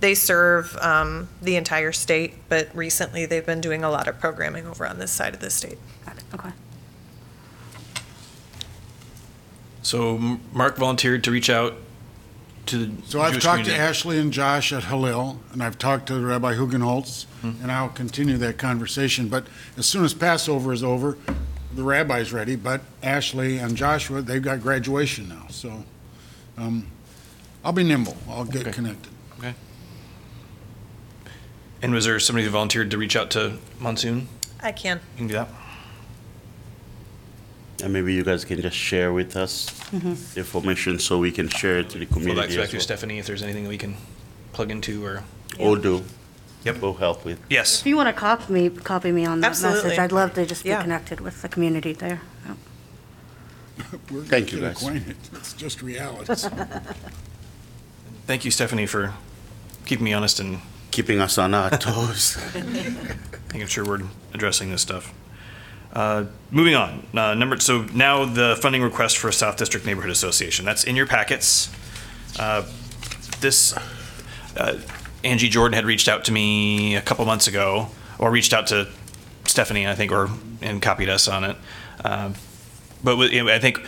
they serve um, the entire state. But recently, they've been doing a lot of programming over on this side of the state. Got it, okay. So Mark volunteered to reach out to the So I've Jewish talked to community. Ashley and Josh at Hillel, and I've talked to Rabbi Hugenholtz, and I'll continue that conversation. But as soon as Passover is over, the rabbi's ready, but Ashley and Joshua, they've got graduation now, so um, I'll be nimble. I'll get Okay. connected. Okay. And was there somebody who volunteered to reach out to Monsoon? I can. You can do that. And maybe you guys can just share with us the information so we can share it to the Well, community that's back as through well. Stephanie if there's anything we can plug into or. Or do. Yep. We'll help with. Yes. If you want to copy me, copy me on that Absolutely. message, I'd love to just be Yeah. connected with the community there. Yep. *laughs* We're gonna Thank you, get guys. acquainted. It's just reality. *laughs* Thank you, Stephanie, for keeping me honest and Keeping us on our *laughs* toes. making sure we're addressing this stuff. Uh, moving on, uh, number so now the funding request for South District Neighborhood Association. That's in your packets. Uh, this uh, Angie Jordan had reached out to me a couple months ago, or reached out to Stephanie, I think, or and copied us on it. Um, but with- I think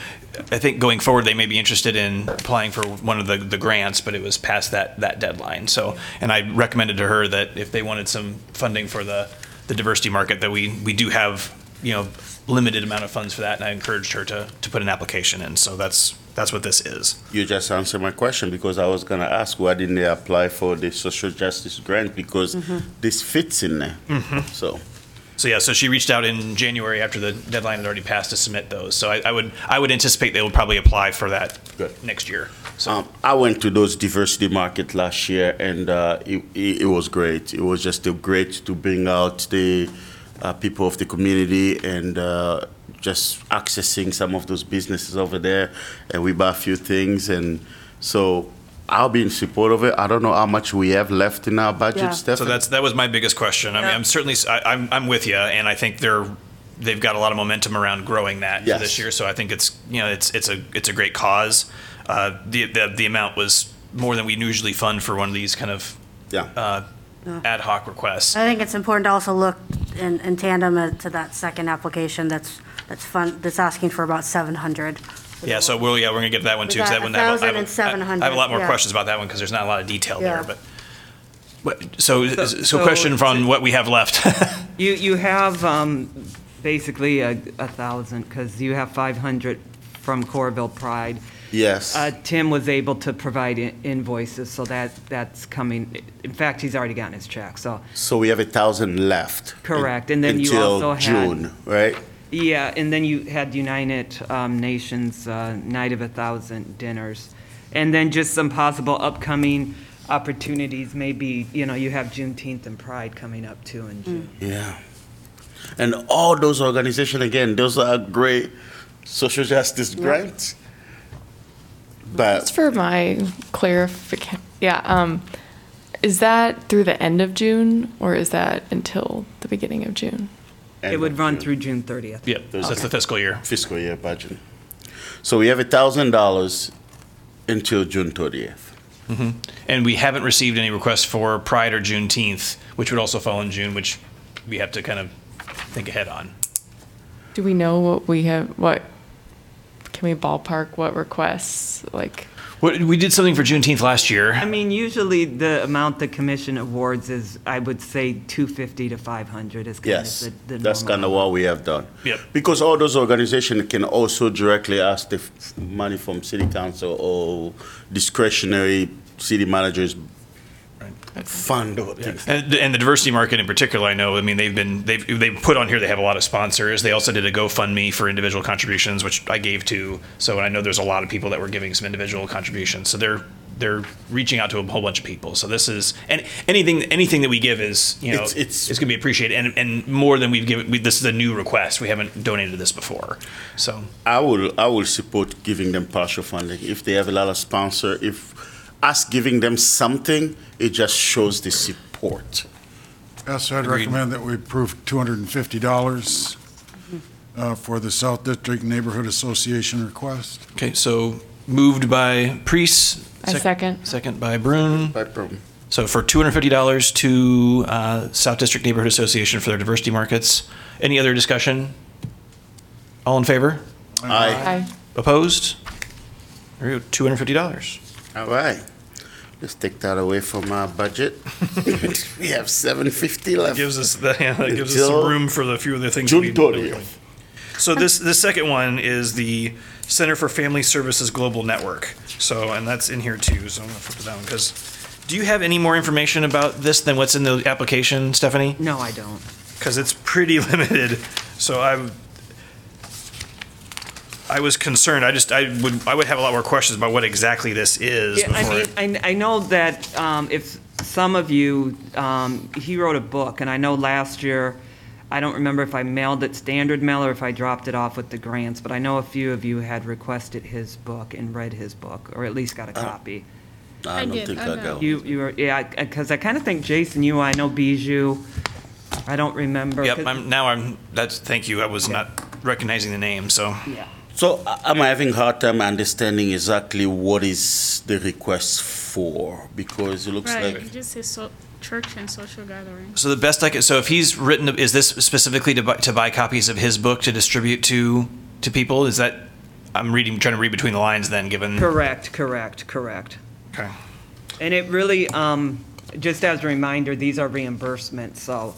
I think going forward they may be interested in applying for one of the, the grants, but it was past that that deadline. So, and I recommended to her that if they wanted some funding for the the diversity market, that we we do have you know limited amount of funds for that, and I encouraged her to to put an application in. So that's that's what this is. You just answered my question because I was gonna ask why didn't they apply for the social justice grant because this fits in there. So So yeah, so she reached out in January after the deadline had already passed to submit those. So I, I would I would anticipate they would probably apply for that Good. next year. So um, I went to those diversity market last year and uh, it, it, it was great. It was just great to bring out the uh, people of the community and uh, just accessing some of those businesses over there. And we buy a few things and so. I'll be in support of it. I don't know how much we have left in our budget, Yeah. Stephanie. So that's that was my biggest question. I mean, Yeah. I'm certainly I, I'm I'm with you, and I think they're they've got a lot of momentum around growing that Yes. this year. So I think it's you know it's it's a it's a great cause. Uh, the, the the amount was more than we usually fund for one of these kind of yeah. uh, ad hoc requests. I think it's important to also look in, in tandem uh, to that second application that's, that's fun, that's asking for about 700. Yeah, so we'll yeah we're gonna get to that one We too. 'cause got that one- I have a- I have a- 1,700, I have a lot more yeah. questions about that one because there's not a lot of detail Yeah. there. But, but so so, so question from what we have left. *laughs* you, you have um, basically a, a thousand, because you have 500 from Coralville Pride. Yes. Uh, Tim was able to provide i- invoices, so that, that's coming. In fact, he's already gotten his check, so, So we have a thousand left. Correct, and then you also Until had- June, right? yeah, and then you had United um, Nations uh, Night of a Thousand dinners. And then just some possible upcoming opportunities, maybe, you know, you have Juneteenth and Pride coming up too in June. Yeah. And all those organizations, again, those are great social justice grants. Just for my clarification, yeah, um, is that through the end of June or is that until the beginning of June? It would run through June 30th. Yep, that's the fiscal year. fiscal year budget. So we have a thousand dollars until June thirtieth. And we haven't received any requests for Pride or Juneteenth, which would also fall in June, which we have to kind of think ahead on. Do we know what we have, what, can we ballpark what requests, like, What, we did something for Juneteenth last year. I mean, usually the amount the commission awards is, I would say, 250 to 500 is kind Yes, of the the that's normal kind of what we have done. Yep. Because all those organizations can also directly ask the f- money from city council or discretionary city managers fund or things. And, and the diversity market in particular, I know. I mean, they've been they've they've put on here. They have a lot of sponsors. They also did a GoFundMe for individual contributions, which I gave to. So I know there's a lot of people that were giving some individual contributions. So they're they're reaching out to a whole bunch of people. So this is and anything anything that we give is you know It's- it's- it's going to be appreciated and and more than we've given. We, this is a new request. We haven't donated this before. So I will, I will support giving them partial funding. If they have a lot of sponsor, if us giving them something, it just shows the support. Yes, I'd Agreed. recommend that we approve $250 uh, for the South District Neighborhood Association request. okay, so moved by Priest. I second. Second by Brune. No problem. So for two hundred fifty dollars to uh, South District Neighborhood Association for their diversity markets. Any other discussion? All in favor? Aye. Aye. Opposed? There you go. Two hundred fifty dollars. All right. Let's take that away from our budget. *laughs* We have seven fifty left. Gives us the, yeah, that gives us Until some room for the few other things. June we- 30th. So this the second one is the Center for Family Services Global Network. So and that's in here too. So I'm gonna flip to that one because. Do you have any more information about this than what's in the application, Stephanie? No, I don't. because it's pretty *laughs* limited. So I, I was concerned. I just I would I would have a lot more questions about what exactly this is Yeah, I mean, I, I know that um, if some of you, um, he wrote a book, and I know last year, I don't remember if I mailed it standard mail or if I dropped it off with the grants, but I know a few of you had requested his book and read his book, or at least got a copy. I I don't did, think I I know. got. You, you were, yeah, because I kind of think Jason, you, I know Bijou, I don't remember. yep. 'cause- I'm now I'm that's thank you. I was not recognizing the name. So Yeah. So I- I'm having a hard time understanding exactly what is the request for, because it looks Right, like, it just says so, church and social gatherings. so the best I could. So if he's written, is this specifically to buy, to buy copies of his book to distribute to to people? Is that I'm reading trying to read between the lines then, given. Correct, correct, correct. Okay. And it really, um, just as a reminder, these are reimbursements, so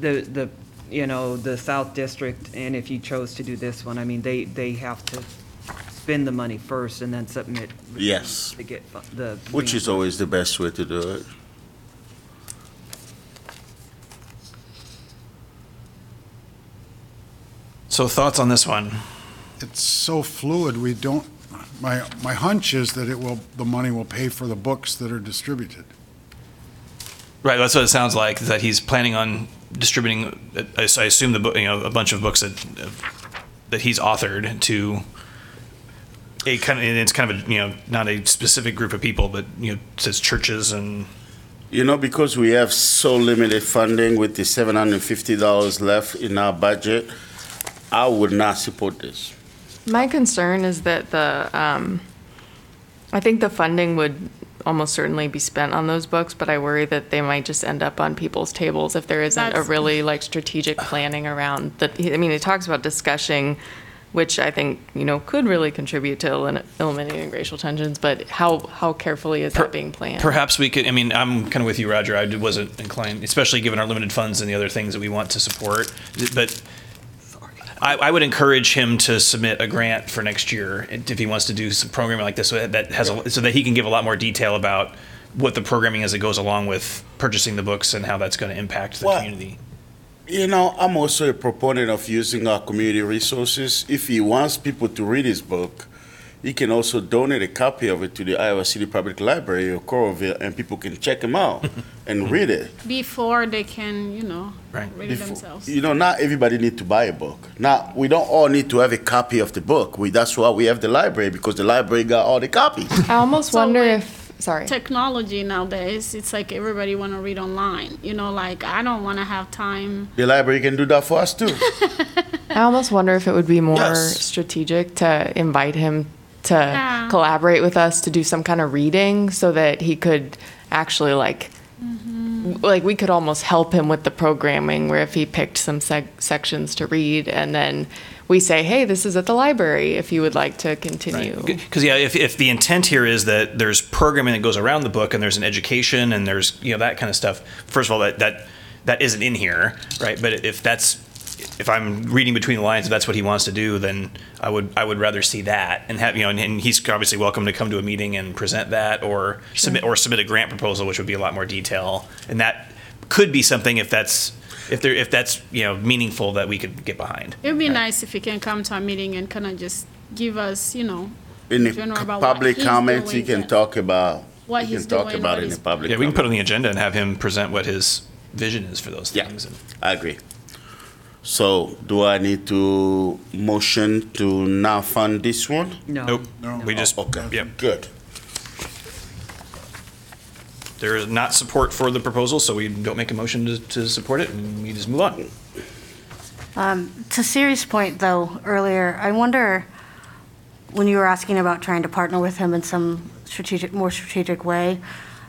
the, the, you know, the South District, and if you chose to do this one, I mean, they, they have to spend the money first and then submit. Yes. To get fu- the. which is always the best way to do it. So thoughts on this one? It's so fluid, we don't, my, my hunch is that it will, the money will pay for the books that are distributed. Right, that's what it sounds like. Is that he's planning on distributing. I I assume the book, you know, a bunch of books that that he's authored to a kind of. and It's kind of a you know not a specific group of people, but you know, it says churches and You know, because we have so limited funding with the seven hundred and fifty dollars left in our budget, I would not support this. My concern is that the, um, I think the funding would almost certainly be spent on those books, but I worry that they might just end up on people's tables if there isn't a really like strategic planning around that. I mean, it talks about discussing, which I think, you know, could really contribute to elim- eliminating racial tensions, but how, how carefully is that being planned? perhaps we could. I mean, I'm kind of with you, Roger. I wasn't inclined, especially given our limited funds and the other things that we want to support. But I, I would encourage him to submit a grant for next year if he wants to do some programming like this, so that has, a- so that he can give a lot more detail about what the programming is that goes along with purchasing the books and how that's going to impact the Well, community. You know, I'm also a proponent of using our community resources. If he wants people to read his book, he can also donate a copy of it to the Iowa City Public Library or Coralville, and people can check him out *laughs* and read it. Before they can, you know, Right. read it Before- themselves. You know, not everybody need to buy a book. Now, we don't all need to have a copy of the book. We, that's why we have the library, because the library got all the copies. I almost So wonder with if, sorry. Technology nowadays, it's like everybody want to read online. You know, like I don't want to have time. The library can do that for us too. *laughs* I almost wonder if it would be more Yes. strategic to invite him to Yeah. collaborate with us to do some kind of reading so that he could actually like Mm-hmm. like we could almost help him with the programming where if he picked some sec- sections to read and then we say hey this is at the library if you would like to continue Because yeah, if, if the intent here is that there's programming that goes around the book and there's an education and there's you know that kind of stuff. First of all, that that that isn't in here, right? But if that's if I'm reading between the lines, if that's what he wants to do, then I would I would rather see that and have you know, and, and he's obviously welcome to come to a meeting and present that or submit or submit a grant proposal, which would be a lot more detail, and that could be something if that's if there if that's you know meaningful that we could get behind. It would be nice if he can come to a meeting and kind of just give us, you know, In the General about public he's comments, he can talk about, What he he's can talk doing, about in the public. Yeah, we can put on the agenda and have him present what his vision is for those Yeah. things. and- I agree. So, do I need to motion to now fund this one? No. Nope. We oh, just, Okay, yep. good. There is not support for the proposal, so we don't make a motion to, to support it, and we just move on. Um, to Siri's point, though, earlier, I wonder, when you were asking about trying to partner with him in some strategic, more strategic way,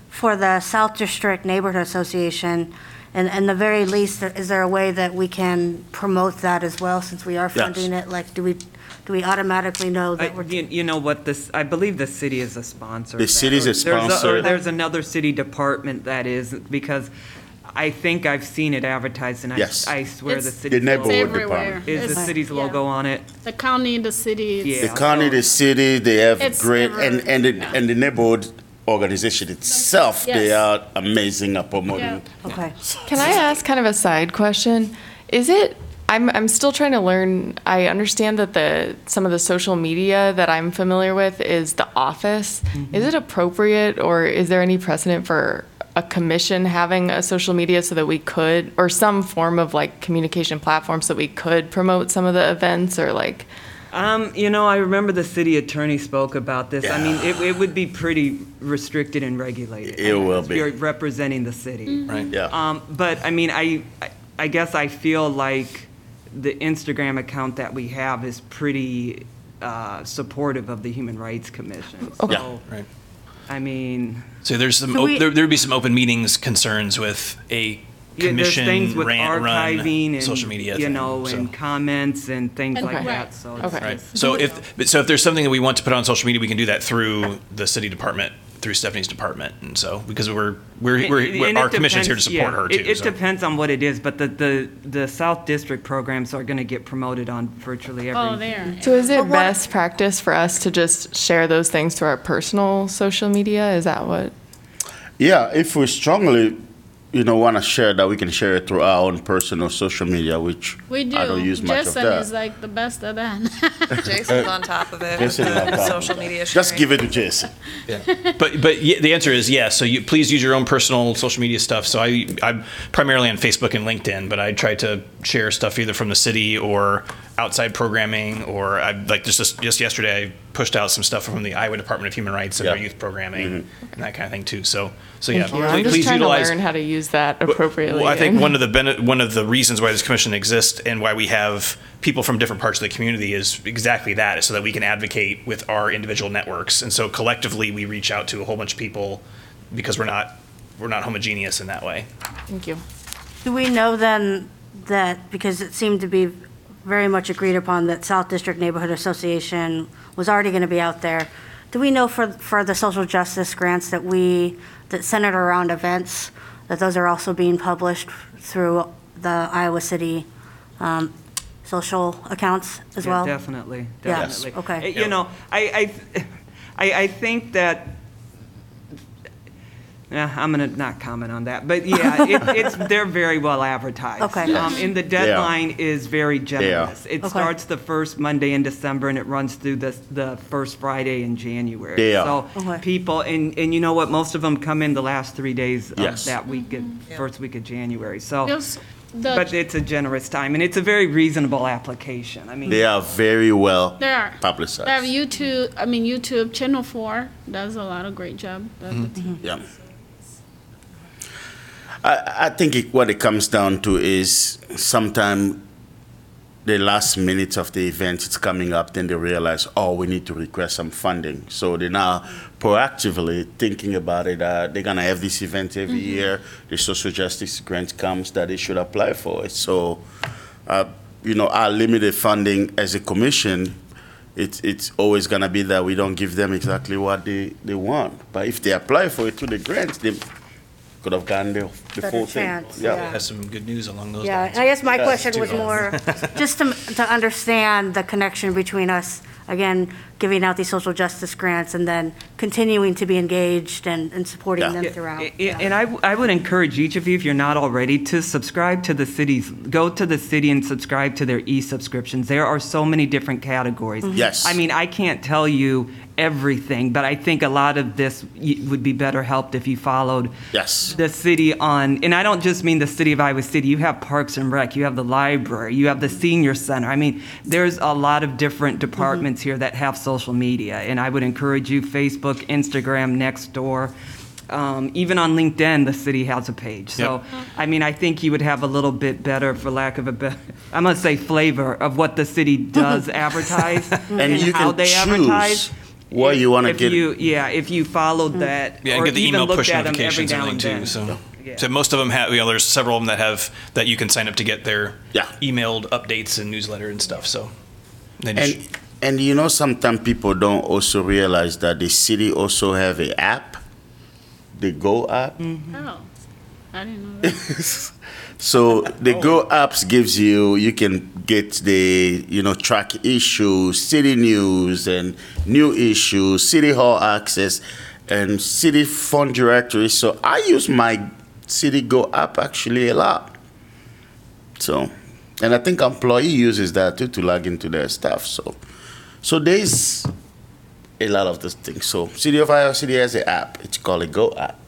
for the South District Neighborhood Association, and, and the very least, is there a way that we can promote that as well, since we are Yes. funding it? Like, do we, do we automatically know I- that we're? You you know what, this, I believe the city is a sponsor. The of that. city's a There's Or sponsor. there's another city department that is, because I think I've seen it advertised, and I, Yes. I swear the It's- city. The neighborhood everywhere. department. Is the It's- city's yeah. logo on it? The county, and the city. it's- The Yeah. county, the city, they have It's great, and, and, the- yeah. and the neighborhood organization itself, they Yes. are amazing at promoting. Yeah. Okay. Can I ask kind of a side question? Is it I'm I'm still trying to learn. I understand that the some of the social media that I'm familiar with is The Office. Mm-hmm. Is it appropriate or is there any precedent for a commission having a social media so that we could or some form of like communication platform so that we could promote some of the events or like Um, you know, I remember the city attorney spoke about this. I mean, it, it would be pretty restricted and regulated. It will be. You're representing the city. Right. Yeah. Um, but I mean, I, I- I guess I feel like the Instagram account that we have is pretty uh, supportive of the Human Rights Commission. Okay. So, Right. I mean, So there's some, So op- we- there, there'd be some open meetings concerns with a yeah, there's things commission with ran, archiving run and, social media you thing, know, so. and comments and things And- like Okay. that, so. it's Okay. Right. just- So if, but so if there's something that we want to put on social media, we can do that through the city department, through Stephanie's department. And so, because we're, we're, we're, And- we're- and our it commission's here to depends- support yeah, her it- too. It so. depends on what it is, but the, the, the South District programs are gonna get promoted on virtually every. Oh, there. so is it what- best practice for us to just share those things through our personal social media? Is that what Yeah, if we strongly, you know, want to share that, we can share it through our own personal social media, which We do. I don't use much Jason of is like the best at that. *laughs* Jason's uh, on top of it. Jason on the top of social it. media. Just sharing. give it to Jason. *laughs* yeah. *laughs* But but ye- the answer is yes. So you please use your own personal social media stuff. So I I'm primarily on Facebook and LinkedIn, but I try to share stuff either from the city or outside programming, or I like just just, just yesterday I pushed out some stuff from the Iowa Department of Human Rights and Yeah. our youth programming mm-hmm. and that kind of thing too. So so yeah, Thank you. I'm just please trying utilize. to learn how to use that appropriately. Well, I think one of the bene- one of the reasons why this commission exists and why we have people from different parts of the community is exactly that, is so that we can advocate with our individual networks. And so collectively, we reach out to a whole bunch of people because we're not we're not homogeneous in that way. Thank you. Do we know then that, because it seemed to be very much agreed upon that South District Neighborhood Association was already going to be out there, do we know for, for the social justice grants that we, that centered around events, that those are also being published through the Iowa City um, social accounts as Yeah, well? Definitely, Yes, definitely. okay. Uh, You know, I, I, I, I think that, yeah, I'm gonna not comment on that, but yeah, it, *laughs* it's, they're very well advertised. Okay. Um, and the deadline is very generous. It Okay. starts the first Monday in December and it runs through the, the first Friday in January. They are. Okay. So people, and, and you know what, most of them come in the last three days of Yes. that week, in- first week of January, so. There's the, But it's a generous time, and it's a very reasonable application. I mean. They are very well there are. publicized. They have YouTube, I mean, YouTube, Channel 4 does a lot of great job. The- the team. Yeah. I, I think it, what it comes down to is sometime the last minute of the event it's coming up, then they realize, oh, we need to request some funding. So they're now proactively thinking about it. Uh, they're gonna have this event every year. The social justice grant comes that they should apply for it. So, uh, you know, our limited funding as a commission, it's it's always gonna be that we don't give them exactly what they, they want. But if they apply for it through the grant they could have gotten the, the Better full thing. chance, yeah. Has some good news along those Yeah, lines. I guess my Yeah, question too. was more *laughs* just to, to understand the connection between us, again, giving out these social justice grants and then continuing to be engaged and, and supporting Yeah. them Yeah, throughout. a- a- And I, w- I would encourage each of you, if you're not already, to subscribe to the city's, go to the city and subscribe to their e-subscriptions. There are so many different categories. Mm-hmm. Yes. I mean, I can't tell you everything, but I think a lot of this y- would be better helped if you followed Yes. the city on, and I don't just mean the city of Iowa City, you have Parks and Rec, you have the library, you have the senior center. I mean, there's a lot of different mm-hmm. departments here that have social media, and I would encourage you, Facebook, Instagram, Nextdoor, um, even on LinkedIn, the city has a page. So, I mean, I think you would have a little bit better, for lack of a better, *laughs* I'm gonna say flavor of what the city does *laughs* advertise And you how can they advertise. choose what you want to If get. you, yeah, if you followed that, Yeah, and or get the even email looked push at them notifications and now everything and too. So, Yeah. so most of them have. You know, there's several of them that have that you can sign up to get their Yeah. emailed updates and newsletter and stuff. So, then And should- and you know sometimes people don't also realize that the city also have a app, the Go app. Mm-hmm. Oh, I didn't know that. *laughs* So the oh. Go apps gives you you can get the you know track issues, city news and new issues, city hall access, and city phone directory. So I use my city Go app actually a lot. So, and I think employee uses that too to log into their stuff. So, so there's a lot of these things. So City of Iowa City has an app. It's called a Go app.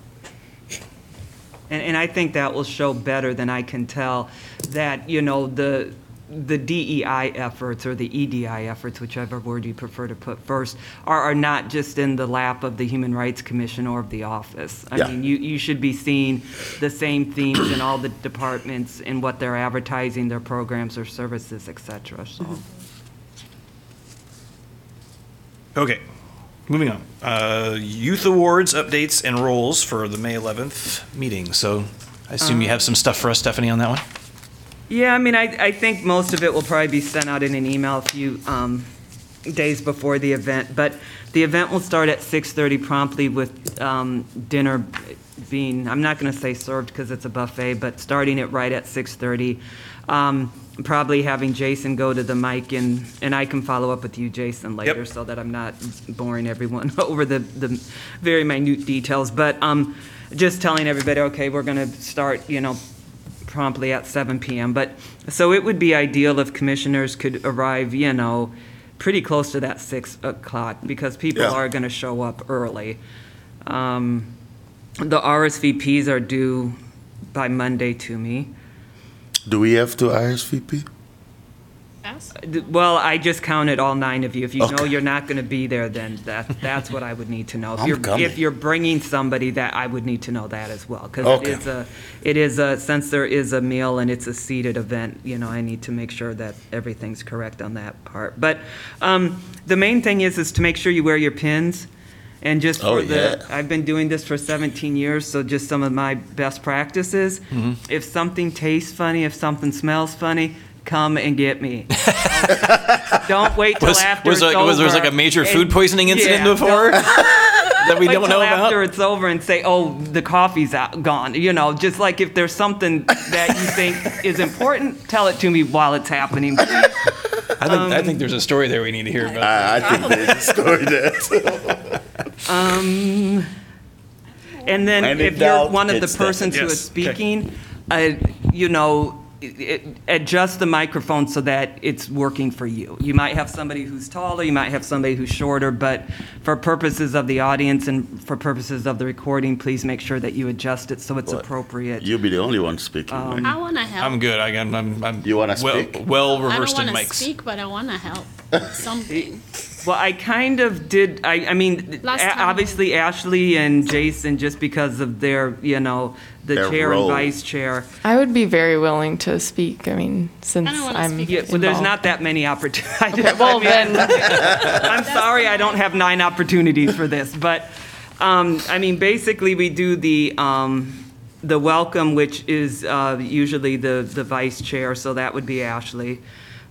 And, and I think that will show better than I can tell that, you know, the, the DEI efforts or the EDI efforts, whichever word you prefer to put first, are, are not just in the lap of the Human Rights Commission or of the office. I Yeah. mean, you, you should be seeing the same themes in all the departments in what they're advertising, their programs or services, et cetera, so. Okay, moving on. Uh, youth awards updates and roles for the May 11th meeting. So, I assume you have some stuff for us, Stephanie, on that one. Yeah, I mean, I, I think most of it will probably be sent out in an email a few um, days before the event. But the event will start at 6:30 promptly with um, dinner being, I'm not going to say served because it's a buffet, but starting it right at 6:30. Um, Probably having Jason go to the mic and, and I can follow up with you, Jason, later so that I'm not boring everyone *laughs* over the, the very minute details. But um, just telling everybody, okay, we're going to start, you know, promptly at 7 PM. But, so it would be ideal if commissioners could arrive, you know, pretty close to that 6 o'clock, because people Yeah. are going to show up early. Um, The RSVPs are due by Monday to me. Do we have to RSVP? Yes? Well, I just counted all nine of you. If you know Okay. you're not going to be there, then that, that's what I would need to know. If I'm you're, coming. if you're bringing somebody, that, I would need to know that as well. Because Okay. it is a, it is a, since there is a meal and it's a seated event, you know, I need to make sure that everything's correct on that part. But um, the main thing is, is to make sure you wear your pins. And just Oh, for the, yeah. I've been doing this for 17 years, so just some of my best practices. Mm-hmm. If something tastes funny, if something smells funny, come and get me. *laughs* Don't wait till Was, after was, it's like, was there like a major and- food poisoning incident Yeah, before? *laughs* that we wait don't till know after about? it's over and say, "Oh, the coffee's out, gone." You know, just like if there's something that you think is important, tell it to me while it's happening. I think, I think there's a story there we need to hear about. I, I think there's a story there. *laughs* And then When in if you're doubt, one of the it's Stephanie. persons who is Yes, okay. speaking, uh, you know, it- it- adjust the microphone so that it's working for you. You might have somebody who's taller, you might have somebody who's shorter, but for purposes of the audience and for purposes of the recording, please make sure that you adjust it so it's What? appropriate. You'll be the only one speaking. Um, right? I want to help. I'm good. I, I'm, I'm, I'm You wanna well, speak? well I don't reversed in want to mics. speak, but I want to help *laughs* something. *laughs* Well, I kind of did, I, I mean, Last a- time. obviously Ashley and Jason, just because of their, you know, the Their chair and vice chair. I would be very willing to speak. I mean, since I don't wanna I'm speak. Yeah, well, there's involved. not that many opportunities. *laughs* *laughs* Okay, well then, *laughs* I'm sorry, I don't have nine opportunities for this, but, um, I mean, basically, we do the, um, the welcome, which is, uh, usually the, the vice chair, so that would be Ashley.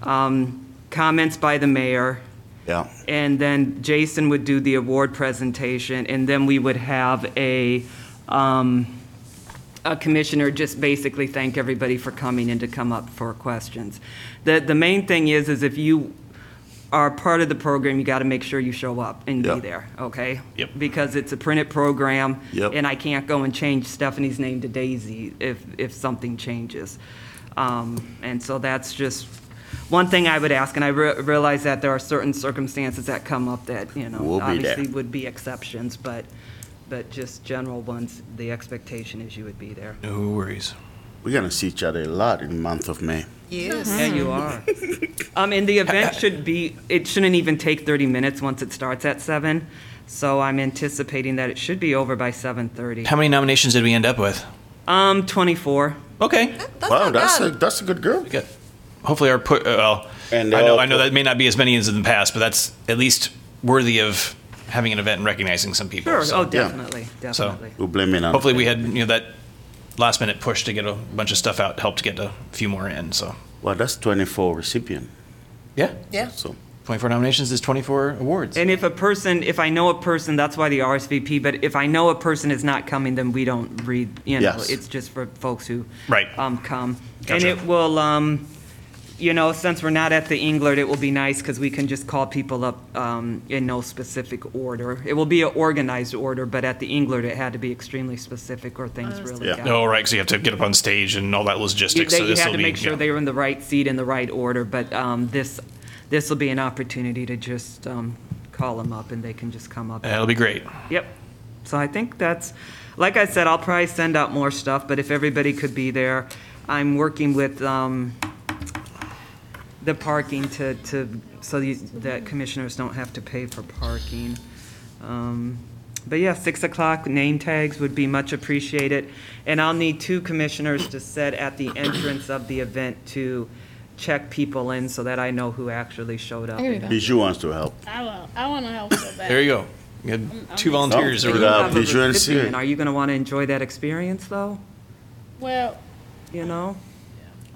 Um, comments by the mayor, Yeah. and then Jason would do the award presentation, and then we would have a, um, a commissioner just basically thank everybody for coming and to come up for questions. The, the main thing is, is if you are part of the program, you got to make sure you show up and Yeah. be there, okay? Yep. Because it's a printed program. Yep. And I can't go and change Stephanie's name to Daisy if, if something changes. Um, and so that's just one thing I would ask, and I re- realize that there are certain circumstances that come up that, you know, We'll be there. obviously would be exceptions, but, but just general ones, the expectation is you would be there. No worries. We're going to see each other a lot in the month of May. Yes. Yeah, you are. *laughs* Um, and the event should be, it shouldn't even take 30 minutes once it starts at seven. So I'm anticipating that it should be over by 7:30. How many nominations did we end up with? Um, 24. Okay. That's wow, not that's bad. a that's a good girl. Good. Hopefully our put, uh, well, And I know, I know that may not be as many as in the past, but that's at least worthy of having an event and recognizing some people. Sure, so- oh, definitely, definitely. We'll blame it on. Hopefully we had, you know, that last minute push to get a bunch of stuff out, helped get a few more in, so. Well, that's 24 recipient. Yeah. Yeah. So 24 nominations is 24 awards. And if a person, if I know a person, that's why the RSVP, but if I know a person is not coming, then we don't read, you know, Yes. it's just for folks who Right. um, come. And it will, um, you know, since we're not at the Englert, it will be nice because we can just call people up um, in no specific order. It will be an organized order, but at the Englert, it had to be extremely specific or things really Yeah. got. Oh, right, because you have to get up on stage and all that You, logistics. they- so you had to be, make sure yeah. they were in the right seat in the right order, but um, this, this will be an opportunity to just um, call them up and they can just come up. That'll be great. Yep. So I think that's, like I said, I'll probably send out more stuff, but if everybody could be there, I'm working with um, the parking to, to, so these, that commissioners don't have to pay for parking. Um, But yeah, 6 o'clock, name tags would be much appreciated. And I'll need two commissioners to sit at the entrance of the event to check people in so that I know who actually showed up. I can do that. Bijou wants to help. I will. I want to help so bad. There you go. You had two volunteers. Oh, that we You have a Bijou and recipient. Siri. Are you going to want to enjoy that experience, though? Well, You know?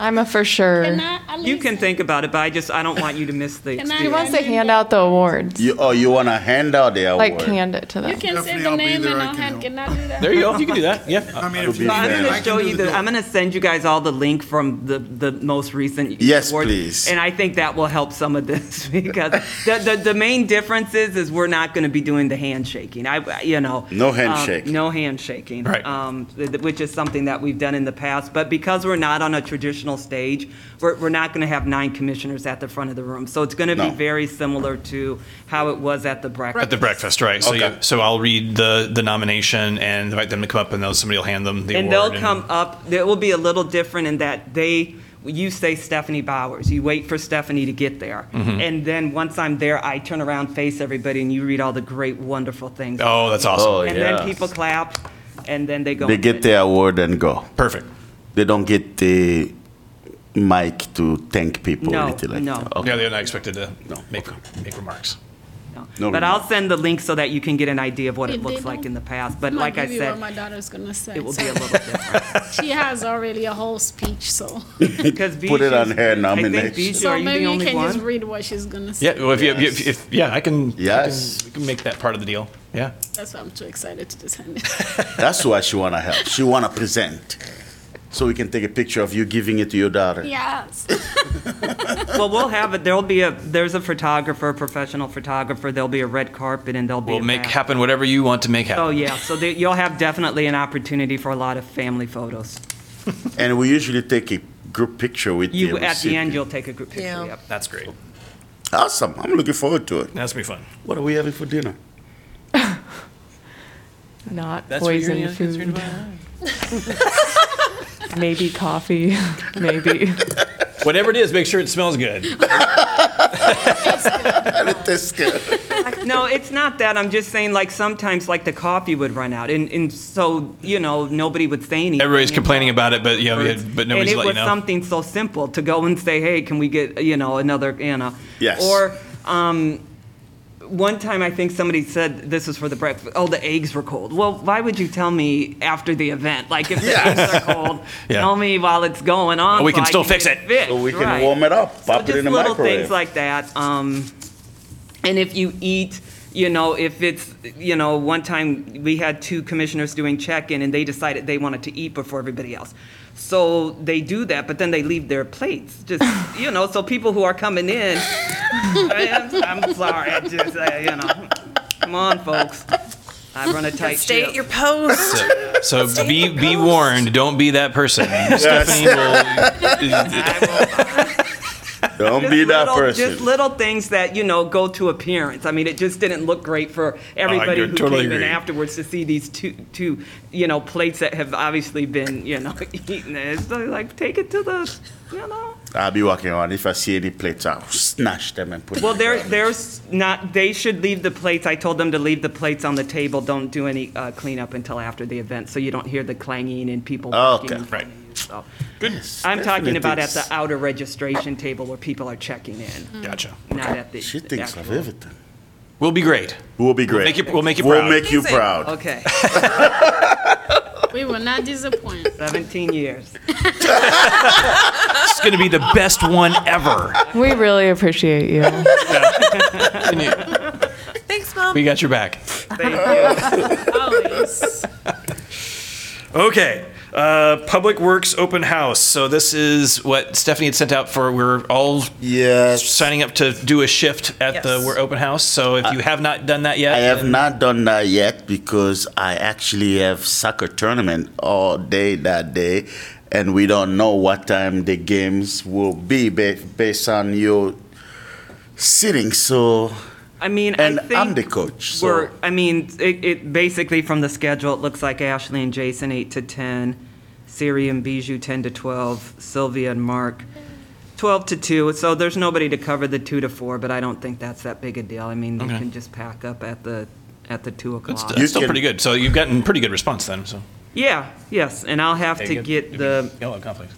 I'm a for sure. can I at You least- can think about it, but I just, I don't want you to miss the *laughs* Can I- He experience. wants to hand out the awards, You, oh, you want to hand out the award? like hand it to You them. can say Stephanie, the I'll be name there, and I I'll can hand, help. can I do that? There you go. You can do that. Yeah. I mean, if be you So I'm. I gonna can show do you the the, dope. I'm gonna send you guys all the link from the, the most recent. Yes, award. please. And I think that will help some of this *laughs* because the, the, the main difference is, is we're not gonna be doing the handshaking. I, you know. No um, handshake. No handshaking. Right. Um, th- th- which is something that we've done in the past, but because we're not on a traditional stage, we're, we're not gonna have nine commissioners at the front of the room. So it's gonna be very similar to how it was at the breakfast. At the breakfast, right? So, Okay. you, so I'll read the the nomination and invite them to come up, and they'll, somebody will hand them the and award. they'll come up. It will be a little different in that they. You say Stephanie Bowers. You wait for Stephanie to get there, Mm-hmm. and then once I'm there, I turn around, face everybody, and you read all the great, wonderful things. Oh, that's awesome. Oh, and yeah. then people clap, and then they go. They and get finish. their award and go. Perfect. They don't get the mic to thank people or No, anything like no. Okay. Yeah, they're not expected to No. make make remarks. No. No but remark. I'll send the link so that you can get an idea of what it If they looks like don't- in the past. But I'm not like I give you what said, my daughter's gonna say. it will be a little different. *laughs* *laughs* She has already a whole speech, so *laughs* Because Put it on her I think nomination. Bijou, so are you maybe the you only can just one? read what she's gonna say. Yeah. Well, if you, if, if yeah, I can. I Yes. can, we can make that part of the deal. Yeah. That's why I'm too excited to just hand it. That's why she wanna help. She wanna present. So we can take a picture of you giving it to your daughter. yes. *laughs* Well, we'll have it, there'll be a, there's a photographer, a professional photographer, there'll be a red carpet, and there'll be. We'll a make happen whatever you want to make oh, happen. Oh, yeah, so there- you'll have definitely an opportunity for a lot of family photos. And we usually take a group picture with the You, at the end, you'll take a group picture, Yeah. yep. That's great. Awesome. I'm looking forward to it. That's gonna be fun. What are we having for dinner? *laughs* Not That's what you're poison concerned food. *laughs* Maybe coffee. *laughs* Maybe. Whatever it is, make sure it smells good. And it tastes good. No, it's not that, I'm just saying, like, sometimes, like, the coffee would run out, and, and so, you know, nobody would say anything. Everybody's complaining about it, but you know, yeah, but nobody's and let it was know. something so simple to go and say, "Hey, can we get you know another you know?" Yes. Or um, one time I think somebody said this was for the breakfast. Oh, the eggs were cold. Well, why would you tell me after the event? Like if the eggs are cold, *laughs* Yeah. tell me while it's going on. Oh, we so can I still fix get it. fixed, So we can right. warm it up, So pop it in the little microwave. things like that. Um, and if you eat, you know, if it's, you know, one time we had two commissioners doing check-in and they decided they wanted to eat before everybody else. So they do that, but then they leave their plates, just, *laughs* you know, so people who are coming in, I, am I'm sorry, I just, uh, you know, come on, folks. I run a tight Stay ship. at your post. So, so be be warned. Don't be that person. Stephanie will. *laughs* *laughs* Don't Just be that little- person. Just little things that, you know, go to appearance. I mean, it just didn't look great for everybody who totally came in afterwards to see these two, two, you know, plates that have obviously been, you know, *laughs* eaten. It's like, take it to the, you know. I'll be walking around. If I see any plates, I'll snatch them and put Well, them there, there's not, they should leave the plates, I told them to leave the plates on the table. Don't do any uh, cleanup until after the event, so you don't hear the clanging and people walking. Okay. Right. Of you, so. Yes, I'm talking about at thinks- the outer registration table where people are checking in, mm. Gotcha. not at the. She thinks of actual- everything. We'll be great. We'll be great. make you- we'll make you We'll proud. make you Amazing. proud. Okay, *laughs* We will not disappoint. 17 years. It's going to be the best one ever. We really appreciate you. And you- Thanks, Mom. We got your back. Thank you. *laughs* Always. Okay. Uh, Public Works Open House. So this is what Stephanie had sent out for. We're all Yes. signing up to do a shift at the we're open house. So if you have not done that yet, I have not done that yet because I actually have soccer tournament all day that day, and we don't know what time the games will be based on your sitting. So, I mean, and I think I'm the coach. So we're, I mean, it, it basically from the schedule, it looks like Ashley and Jason 8 to 10, Siri and Bijou 10 to 12, Sylvia and Mark 12 to 2. So there's nobody to cover the 2 to 4, but I don't think that's that big a deal. I mean, you Okay. can just pack up at the at the 2 o'clock. that's You still pretty good. So you've gotten pretty good response then. So Yeah, yes, and I'll have Okay, to good. get the You'll conflict.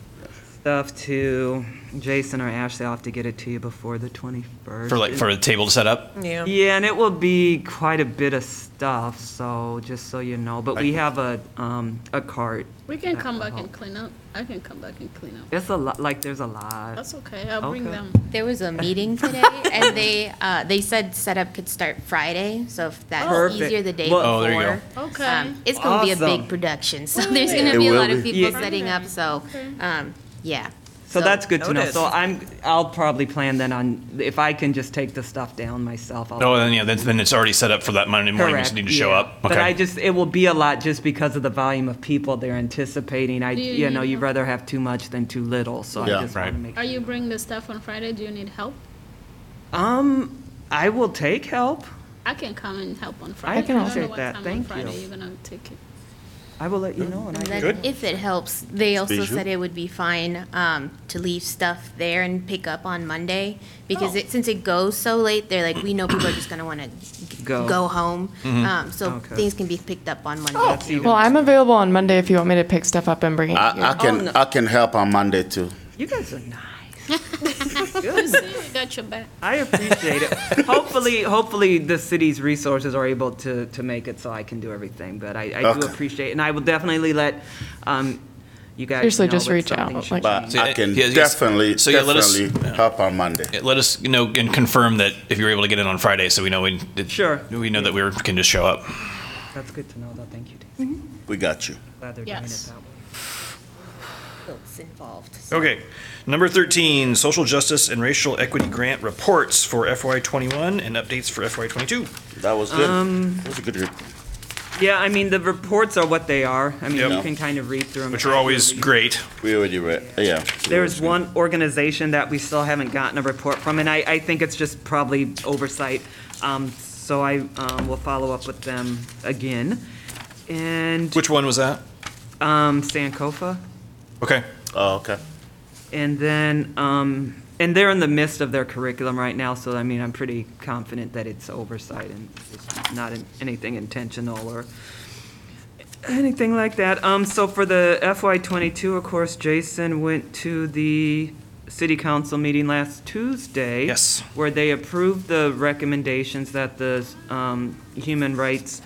stuff to Jason or Ashley. I'll have to get it to you before the 21st. for like for the table to set up. Yeah. Yeah, and it will be quite a bit of stuff, so just so you know. But we have a, um, a cart. We can come back and clean up. I can come back and clean up. It's a lot, like, there's a lot. That's okay. I'll bring Okay. them. There was a *laughs* meeting today, and they, uh, they said setup could start Friday, so if that's Perfect. easier the day Well- Oh, there you before. Okay. um, It's gonna be a Awesome. big production, so there's gonna It be a will lot of be. people Yeah. setting up, so, Okay. um, yeah. So that's good to know. Noted. So I'm, I'll probably plan then on, if I can just take the stuff down myself, I'll. Oh, then yeah, then, then it's already set up for that Monday morning. We just Correct, need to show yeah. up. But I just, it will be a lot just because of the volume of people they're anticipating. I, Do you you know, need you'd help? rather have too much than too little, so I Yeah. just want to Right. make. Are you bringing the stuff on Friday? Do you need help? Um, I will take help. I can come and help on Friday. I can don't know appreciate what that. time Thank on Friday you. You're gonna take it. I will let you know. and I And can- then if it helps, they also Bijou? said it would be fine, um, to leave stuff there and pick up on Monday. Because Oh. it, since it goes so late, they're like, we know people are just gonna wanna Go. go home. Um, so Okay. things can be picked up on Monday. That's even- Well, I'm available on Monday if you want me to pick stuff up and bring it I, I here. can no. I can help on Monday too. You guys are nice. *laughs* *laughs* You see, we got your back. I appreciate it. hopefully, hopefully the city's resources are able to, to make it so I can do everything. But I, I do Okay. appreciate, it. and I will definitely let, um, you guys Seriously, know just if reach something out, should like- But change. I can Yeah, yes. definitely, So, yeah, let us- definitely yeah. help on Monday. Yeah, Let us know and confirm that if you were able to get in on Friday, so we know we, that- Sure. we know that we can just show up. That's good to know, though. Thank you, Daisy. We got you. Glad they're doing it Yes. that way. It's involved. so- Okay. Number 13, Social Justice and Racial Equity Grant Reports for FY21 and updates for FY22. That was good. Um, That was a good report. Yeah, I mean, the reports are what they are. I mean, Yep. you can kind of read through them. Which are always great. We already read, yeah. There's one organization that we still haven't gotten a report from, and I, I think it's just probably oversight. Um, so I, um, will follow up with them again. And, Which one was that? um, Sankofa. Okay. Oh, okay. And then, um, and they're in the midst of their curriculum right now, so I mean, I'm pretty confident that it's oversight and it's not in- anything intentional or anything like that. Um, so for the FY twenty-two, of course, Jason went to the city council meeting last Tuesday. Yes. Where they approved the recommendations that the, um, Human Rights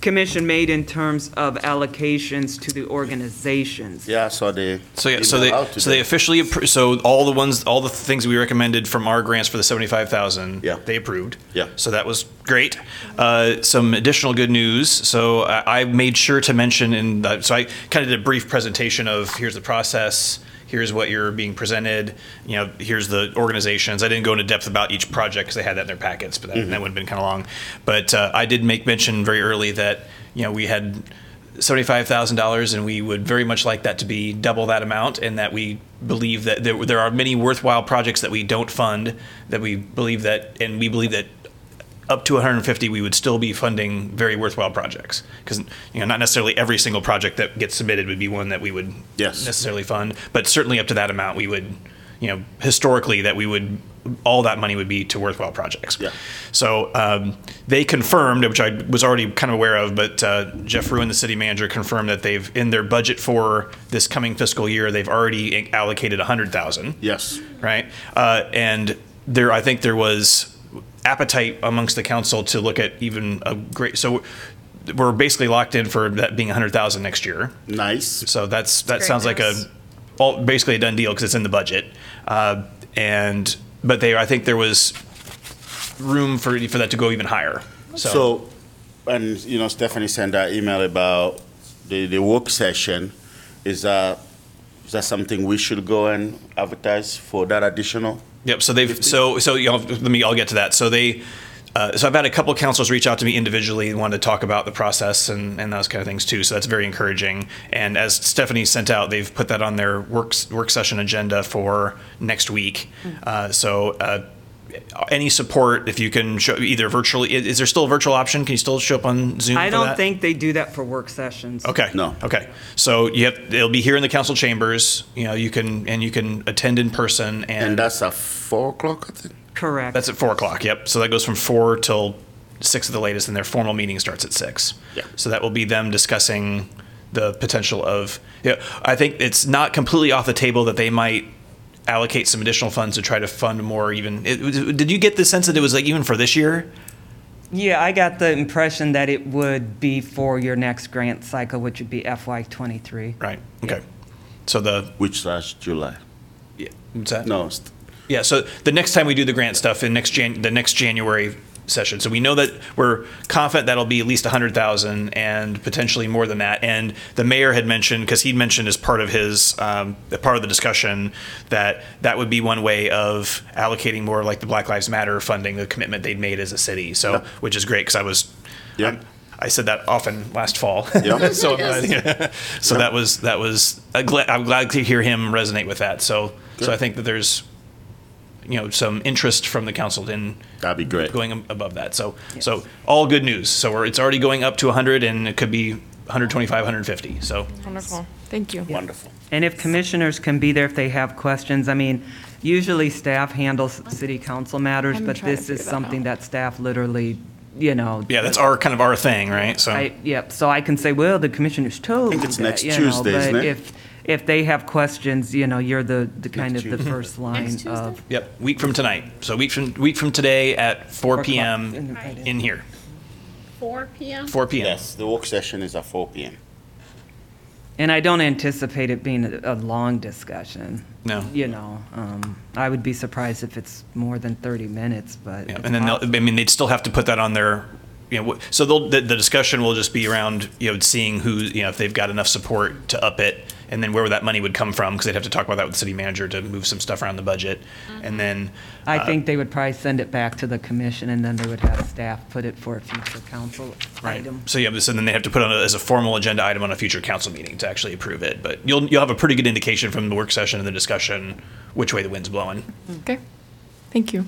Commission made in terms of allocations to the organizations. Yeah, so they. So yeah, so emailed they so they today. officially appro- so all the ones all the things we recommended from our grants for the seventy five thousand. Yeah. They approved. Yeah. So that was great. Uh, some additional good news. So I, I made sure to mention in the, so I kind of did a brief presentation of here's the process. Here's what you're being presented. You know, here's the organizations. I didn't go into depth about each project because they had that in their packets, but that, that would have been kind of long. But uh, I did make mention very early that you know we had seventy-five thousand dollars, and we would very much like that to be double that amount, and that we believe that there, there are many worthwhile projects that we don't fund, that we believe that, and we believe that up to 150, we would still be funding very worthwhile projects because you know not necessarily every single project that gets submitted would be one that we would Yes. necessarily fund, but certainly up to that amount, we would, you know, historically that we would all that money would be to worthwhile projects. Yeah. So um, they confirmed, which I was already kind of aware of, but uh, Geoff Fruin, the city manager, confirmed that they've in their budget for this coming fiscal year, they've already allocated 100,000 Yes. right? Uh, and there, I think there was appetite amongst the council to look at even a great. So we're basically locked in for that being 100,000 next year. Nice. So that's that great sounds like a all basically a done deal because it's in the budget. Uh, and but they, I think there was room for for that to go even higher. So, So, and, you know, Stephanie sent that email about the, the work session. Is that, is that something we should go and advertise for that additional? Yep. So they've so so you know, let me. I'll get to that. So they. Uh, so I've had a couple of councils reach out to me individually and wanted to talk about the process and, and those kind of things too. So that's very encouraging. And as Stephanie sent out, they've put that on their work work session agenda for next week. Uh, so uh, any support, if you can show either virtually, is, is there still a virtual option? Can you still show up on Zoom? I for don't that? think they do that for work sessions. Okay. No. Okay. So you have it'll be here in the council chambers. You know you can and you can attend in person And that's at four o'clock, I think? Correct. That's at four o'clock. Yep. So that goes from four till six at the latest, and their formal meeting starts at six. Yeah. So that will be them discussing the potential of. Yeah, I think it's not completely off the table that they might allocate some additional funds to try to fund more. Even it, did you get the sense that it was like even for this year? Yeah, I got the impression that it would be for your next grant cycle, which would be FY twenty-three. Right. Okay. So the Which last July? yeah, what's that? No, Yeah, so the next time we do the grant stuff in next Jan, the next January session, so we know that we're confident that'll be at least a hundred thousand and potentially more than that. And the mayor had mentioned, because he'd mentioned as part of his, um, part of the discussion, that that would be one way of allocating more like the Black Lives Matter funding, the commitment they'd made as a city. So, Yeah. which is great, because I was, Yeah. I said that often last fall. Yeah. *laughs* so, I'm glad- so that was that was I'm glad, I'm glad to hear him resonate with that. So, so I think that there's you know some interest from the council in that'd be great. going above that. So so all good news. So we're, it's already going up to 100 and it could be 125, 150. So Wonderful. Thank you. Wonderful. And if commissioners can be there if they have questions, I mean, usually staff handles city council matters, but this is that something out. that staff literally, you know. yeah, that's our kind of our thing, right? So I, yep, so I can say, well, the commissioners told me it's that, next you know, Tuesday, isn't but it? if, if they have questions, you know, you're the, the kind of the first line Tuesday? of. yep, week from tonight. So week from week from today at 4 Four p.m. In- in here. Four PM? 4 p.m. Yes, the work session is at four PM. And I don't anticipate it being a, a long discussion. No. You know, um, I would be surprised if it's more than 30 minutes, but. Yeah, it's and then they'll, I mean, they'd still have to put that on their, you know, wh- so they'll, the, the discussion will just be around, you know, seeing who, you know, if they've got enough support to up it, and then where that money would come from, because they'd have to talk about that with the city manager to move some stuff around the budget, and then. I uh, think they would probably send it back to the commission and then they would have staff put it for a future council Right. item. So yeah, so then they have to put on it as a formal agenda item on a future council meeting to actually approve it. But you'll you'll have a pretty good indication from the work session and the discussion which way the wind's blowing. Okay, thank you.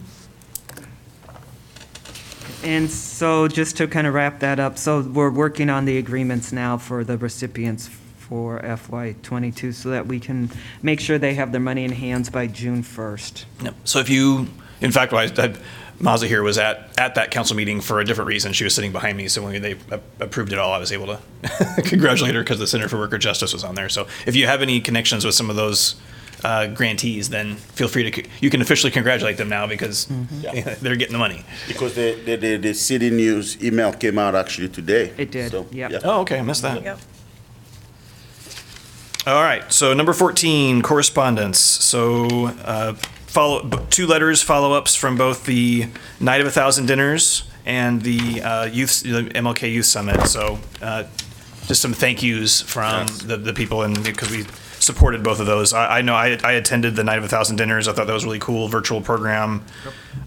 And so just to kind of wrap that up, so we're working on the agreements now for the recipients for FY '22 so that we can make sure they have their money in hands by June 1st. Yep. So if you, in fact, I, I, Mazahir was at, at that council meeting for a different reason. She was sitting behind me. So when they approved it all, I was able to *laughs* congratulate her because the Center for Worker Justice was on there. So if you have any connections with some of those uh, grantees, then feel free to, you can officially congratulate them now because *laughs* they're getting the money. Because the, the, the, the city news email came out actually today. It did, So, yep. yeah. Oh, okay. I missed that. Yep. All right, so number 14, correspondence. So uh, follow, b- two letters, follow-ups from both the Night of a Thousand Dinners and the uh, Youth, the MLK Youth Summit. So uh, just some thank yous from Yes. the, the people and, because we supported both of those. I, I know I, I attended the Night of a Thousand Dinners. I thought that was a really cool virtual program.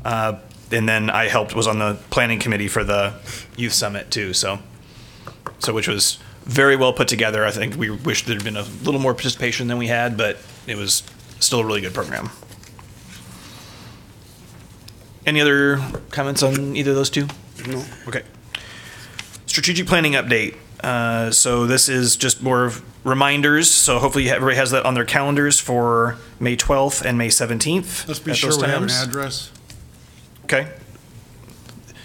Uh, And then I helped, was on the planning committee for the Youth Summit too, so so which was very well put together. I think we wish there'd been a little more participation than we had, but it was still a really good program. Any other comments on either of those two? No. Okay. Strategic planning update. Uh, so this is just more of reminders. So hopefully everybody has that on their calendars for May 12th and May 17th. Let's be at sure those we have an times. address. Okay.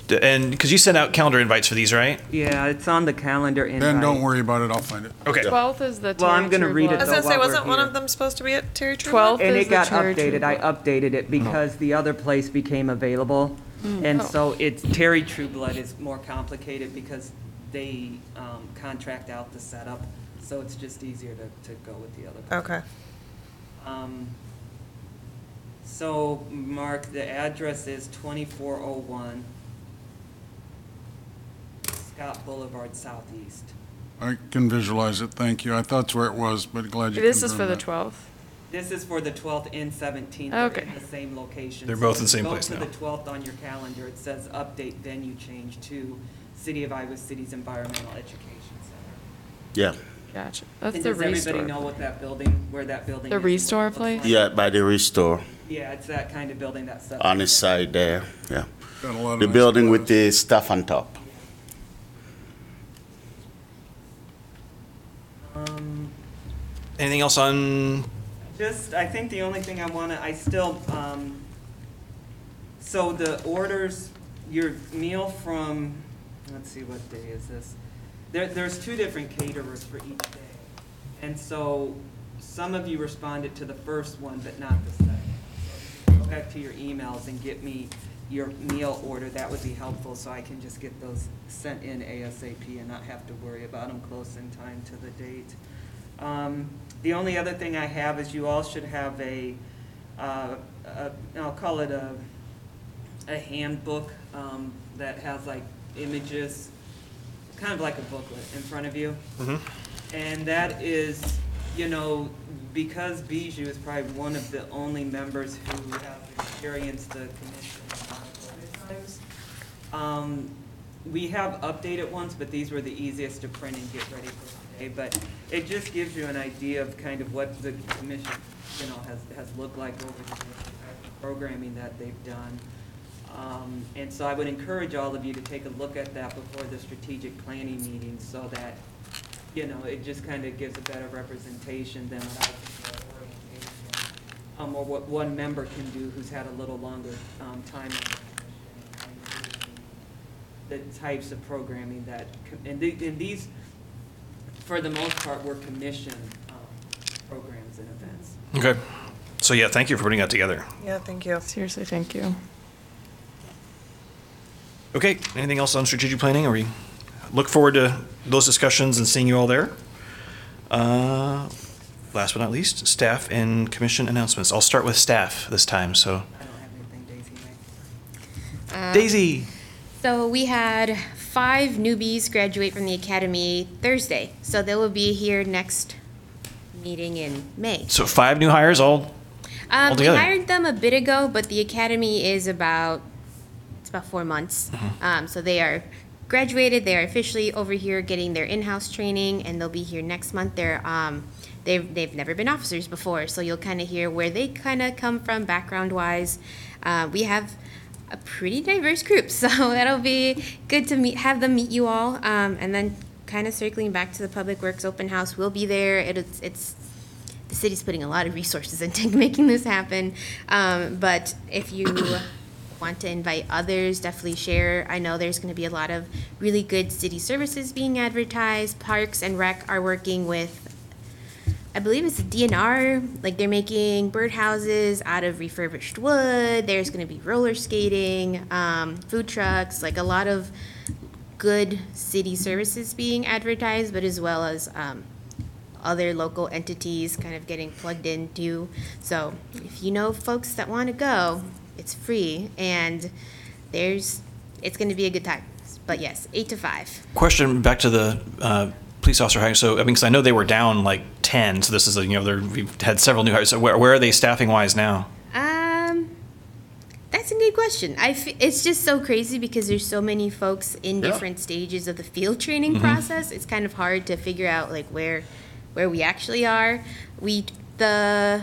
D- And because you sent out calendar invites for these, right? Yeah, it's on the calendar invite. Then don't worry about it, I'll find it. Okay. 12th is the Well, I'm gonna read it True I was though gonna say, while we're wasn't one here. of them supposed to be at Terry True? 12th And is it the got Cherry Tree updated. I Blood. updated it because the other place became available. And Oh. so it's, Terry Trueblood is more complicated because they um, contract out the setup. So it's just easier to, to go with the other. place. Okay. Um, So, Mark, the address is 2401 Scott Boulevard Southeast. I can visualize it, thank you. I thought that's where it was, but glad you This is for the 12th. This is for the 12th and 17th. They're Okay. in the same location. They're both in the same place Go now. to the 12th on your calendar, it says update venue change to City of Iowa City's Environmental Education Center. Yeah, Gotcha. That's And the does everybody know restore. what that building, where that building The is? and what it Restore looks place? like? yeah, by the restore, Yeah, it's that kind of building that's up. on the side there, yeah. Got a lot of The nice building with photos. the stuff on top. Anything else on? Just, I think the only thing I want to, I still, um, so the orders, your meal from, let's see, what day is this? There, there's two different caterers for each day. And so some of you responded to the first one, but not the second. Go back to your emails and get me your meal order, that would be helpful, so I can just get those sent in ASAP and not have to worry about them close in time to the date. Um, The only other thing I have is you all should have a, uh, a- I'll call it a, a handbook um, that has like images, kind of like a booklet in front of you. And that is, you know, because Bijou is probably one of the only members who have experienced the commission on COVID times. Um, we have updated ones, but these were the easiest to print and get ready for today. But it just gives you an idea of kind of what the commission, you know, has, has looked like over the programming that they've done. Um, and so I would encourage all of you to take a look at that before the strategic planning meeting so that, you know, it just kind of gives a better representation than what I um, or what one member can do who's had a little longer, um, time on the commission. The types of programming that, and the, and these, for the most part, were commission, um, programs and events. Okay. So yeah, thank you for putting that together. Yeah, thank you. Seriously, thank you. Okay, anything else on strategic planning? Or we look forward to those discussions and seeing you all there. Uh, last but not least, staff and commission announcements. I'll start with staff this time. So, I don't have anything, Daisy. Uh, Daisy. So we had five newbies graduate from the academy Thursday. So they will be here next meeting in May. So five new hires all. Um, we Altogether. hired them a bit ago, but the academy is about it's about four months. Um, so they are graduated. They are officially over here getting their in-house training, and they'll be here next month. They're um, they've they've never been officers before, so you'll kind of hear where they kind of come from background-wise. Uh, we have a pretty diverse group, *laughs* so that'll be good to meet have them meet you all, um, and then kind of circling back to the public works open house. We'll be there. It, it's it's the city's putting a lot of resources *laughs* into making this happen. Um, but if you *coughs* want to invite others, definitely share. I know there's going to be a lot of really good city services being advertised. Parks and Rec are working with, I believe it's DNR. Like they're making birdhouses out of refurbished wood. There's going to be roller skating, um, food trucks, like a lot of good city services being advertised, but as well as um, other local entities kind of getting plugged into. So if you know folks that want to go, it's free and there's it's going to be a good time. But yes, eight to five. Question back to the uh, police officer hiring. So, I mean, because I know they were down like 10, so this is, a, you know, they're, we've had several new hires. So, where, where are they staffing wise now? Um, that's a good question. I f- it's just so crazy because there's so many folks in Yeah. different stages of the field training process. It's kind of hard to figure out like where where we actually are. We the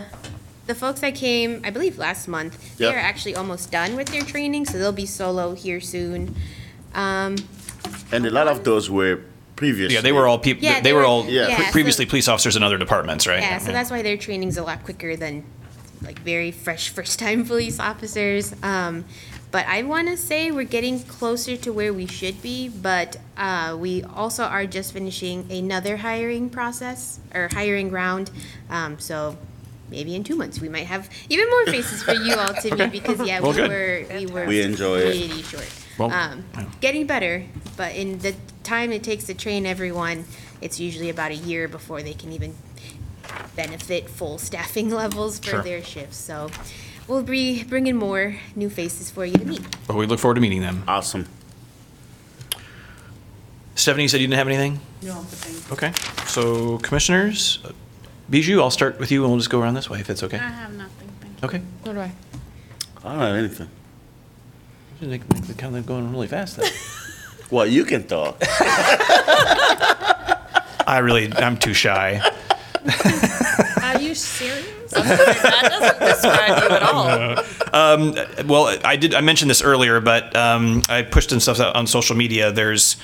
the folks that came, I believe last month, they are actually almost done with their training, so they'll be solo here soon. Um, And a lot of those were previous. Yeah, they were all people, Yeah, they they were were- all Yeah. pre- yeah, so- previously police officers in other departments, right? Yeah, so that's why their training's a lot quicker than like very fresh *laughs* first time police officers. Um, but I want to say we're getting closer to where we should be, but uh, we also are just finishing another hiring process or hiring round. Um, so maybe in two months we might have even more faces for you all to meet *laughs* because yeah, Well, we good. were we were We enjoy it. pretty short. Well, um, yeah. getting better, but in the time it takes to train everyone, it's usually about a year before they can even benefit full *laughs* staffing levels for Sure. their shifts. So we'll be bringing more new faces for you to meet. But we look forward to meeting them. Awesome. Stephanie, you said you didn't have anything? No, but thank Okay. So, commissioners, uh, Bijou, I'll start with you and we'll just go around this way if it's okay. I have nothing. Thank you. Okay. What do I? I don't have anything. Make, make the kind of going really fast then. *laughs* Well, you can talk. *laughs* I really, I'm too shy. Are you serious? that doesn't describe you at all. Well, I did. I mentioned this earlier, but um, I pushed some stuff out on social media. There's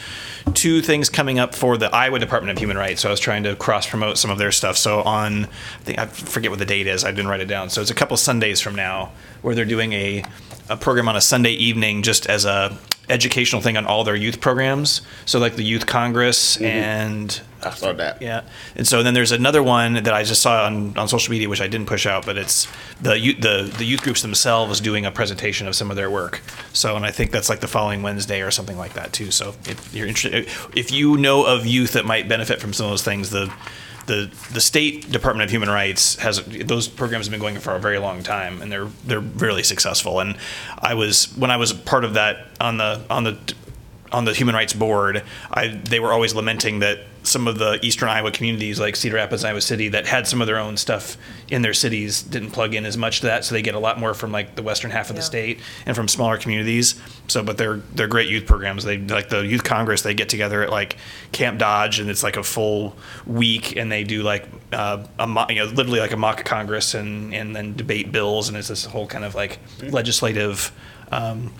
two things coming up for the Iowa Department of Human Rights. So I was trying to cross promote some of their stuff. So on, I think I forget what the date is. I didn't write it down. So it's a couple Sundays from now where they're doing a a program on a Sunday evening just as a educational thing on all their youth programs. So like the Youth Congress mm-hmm. and I saw that. yeah, and so then there's another one that I just saw on, on social media, which I didn't push out, but it's the the the youth groups themselves doing a presentation of some of their work. So, and I think that's like the following Wednesday or something like that too. So, if you're interested, if you know of youth that might benefit from some of those things, the the the state Department of Human Rights has those programs have been going for a very long time, and they're they're really successful. And I was when I was part of that on the on the on the human rights board, I, they were always lamenting that some of the eastern Iowa communities, like Cedar Rapids, Iowa City, that had some of their own stuff in their cities, didn't plug in as much to that. So they get a lot more from like the western half of the state and from smaller communities. So, but they're they're great youth programs. They like the youth congress. They get together at like Camp Dodge, and it's like a full week, and they do like uh, a mo- you know literally like a mock congress, and and then debate bills, and it's this whole kind of like legislative. Um,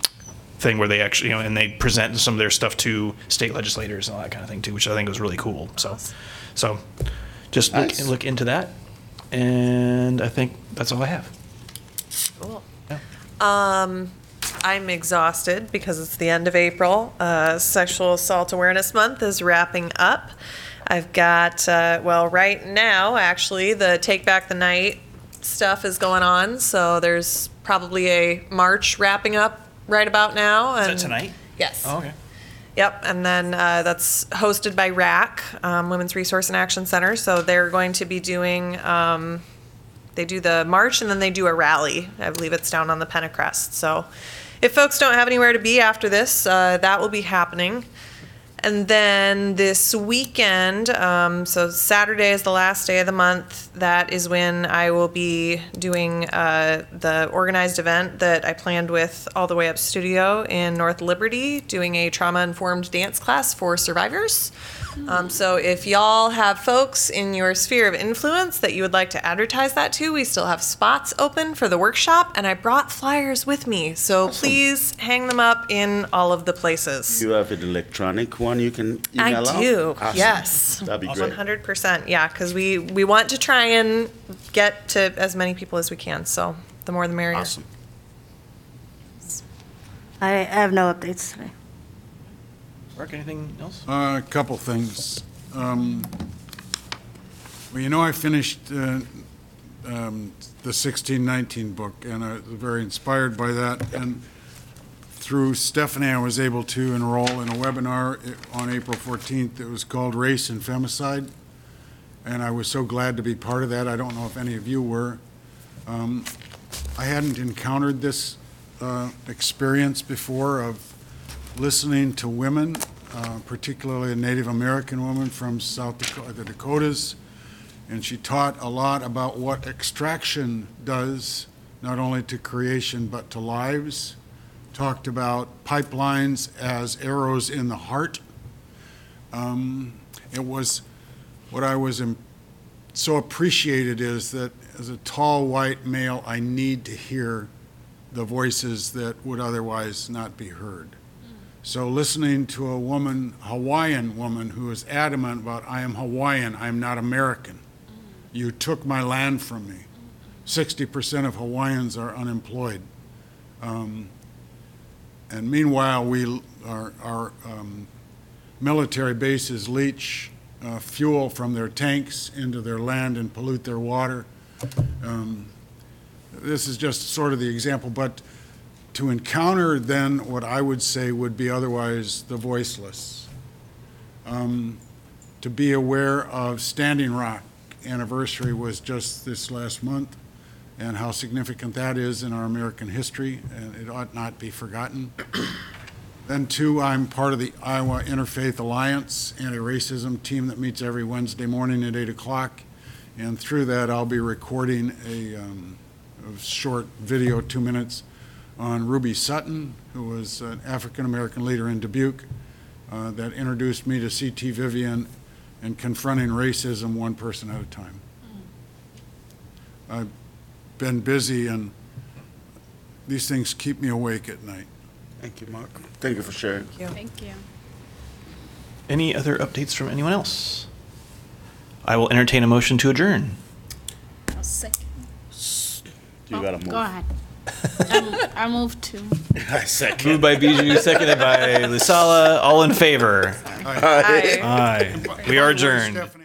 thing where they actually, you know, and they present some of their stuff to state legislators and all that kind of thing too, which I think was really cool. So, so just look, Nice. look into that. And I think that's all I have. Cool. Yeah. Um, I'm exhausted because it's the end of April. Uh, Sexual Assault Awareness Month is wrapping up. I've got, uh, well, right now, actually, the Take Back the Night stuff is going on. So there's probably a march wrapping up right about now. Is And that tonight? Yes. Oh, okay. Yep, and then uh, that's hosted by WRAC, um, Women's Resource and Action Center. So they're going to be doing, um, they do the march and then they do a rally. I believe it's down on the Pentacrest. So if folks don't have anywhere to be after this, uh, that will be happening. And then this weekend, um, so Saturday is the last day of the month. That is when I will be doing uh, the organized event that I planned with All the Way Up Studio in North Liberty, doing a trauma informed dance class for survivors. Um, so if y'all have folks in your sphere of influence that you would like to advertise that to, we still have spots open for the workshop, and I brought flyers with me. So please hang them up in all of the places. You have an electronic one you can I email out? do. Awesome. Yes. That'd be great. hundred percent. Yeah, because we we want to try and get to as many people as we can. So the more the merrier. Awesome. I I have no updates today. Anything else? Uh, A couple things. Um, Well, you know, I finished uh, um, the 1619 book, and I was very inspired by that. And through Stephanie, I was able to enroll in a webinar i- on April 14th. It was called Race and Femicide, and I was so glad to be part of that. I don't know if any of you were. Um, I hadn't encountered this uh, experience before of listening to women, uh, particularly a Native American woman from South Dakota, the Dakotas, and she taught a lot about what extraction does, not only to creation but to lives. Talked about pipelines as arrows in the heart. Um, It was, what I was so appreciated is that as a tall white male, I need to hear the voices that would otherwise not be heard. So listening to a woman, Hawaiian woman, who is adamant about, I am Hawaiian, I am not American. You took my land from me. 60% of Hawaiians are unemployed. Um, And meanwhile, we, our, our um, military bases leach uh, fuel from their tanks into their land and pollute their water. Um, This is just sort of the example, but to encounter then what I would say would be otherwise the voiceless. Um, To be aware of Standing Rock anniversary was just this last month, and how significant that is in our American history, and it ought not be forgotten. *coughs* Then two, I'm part of the Iowa Interfaith Alliance anti-racism team that meets every Wednesday morning at 8 o'clock. And through that, I'll be recording a, um, a short video, two minutes, on Ruby Sutton, who was an African-American leader in Dubuque, uh, that introduced me to C.T. Vivian and confronting racism one person at a time. I've been busy, and these things keep me awake at night. Thank you, Mark. Thank you for sharing. Thank you. Any other updates from anyone else? I will entertain a motion to adjourn. I'll second. You gotta move. Go ahead. I move- I move to. *laughs* I second. Moved by Bijou, seconded by Lusala. All in favor? Aye. Aye. We are adjourned. Stephanie.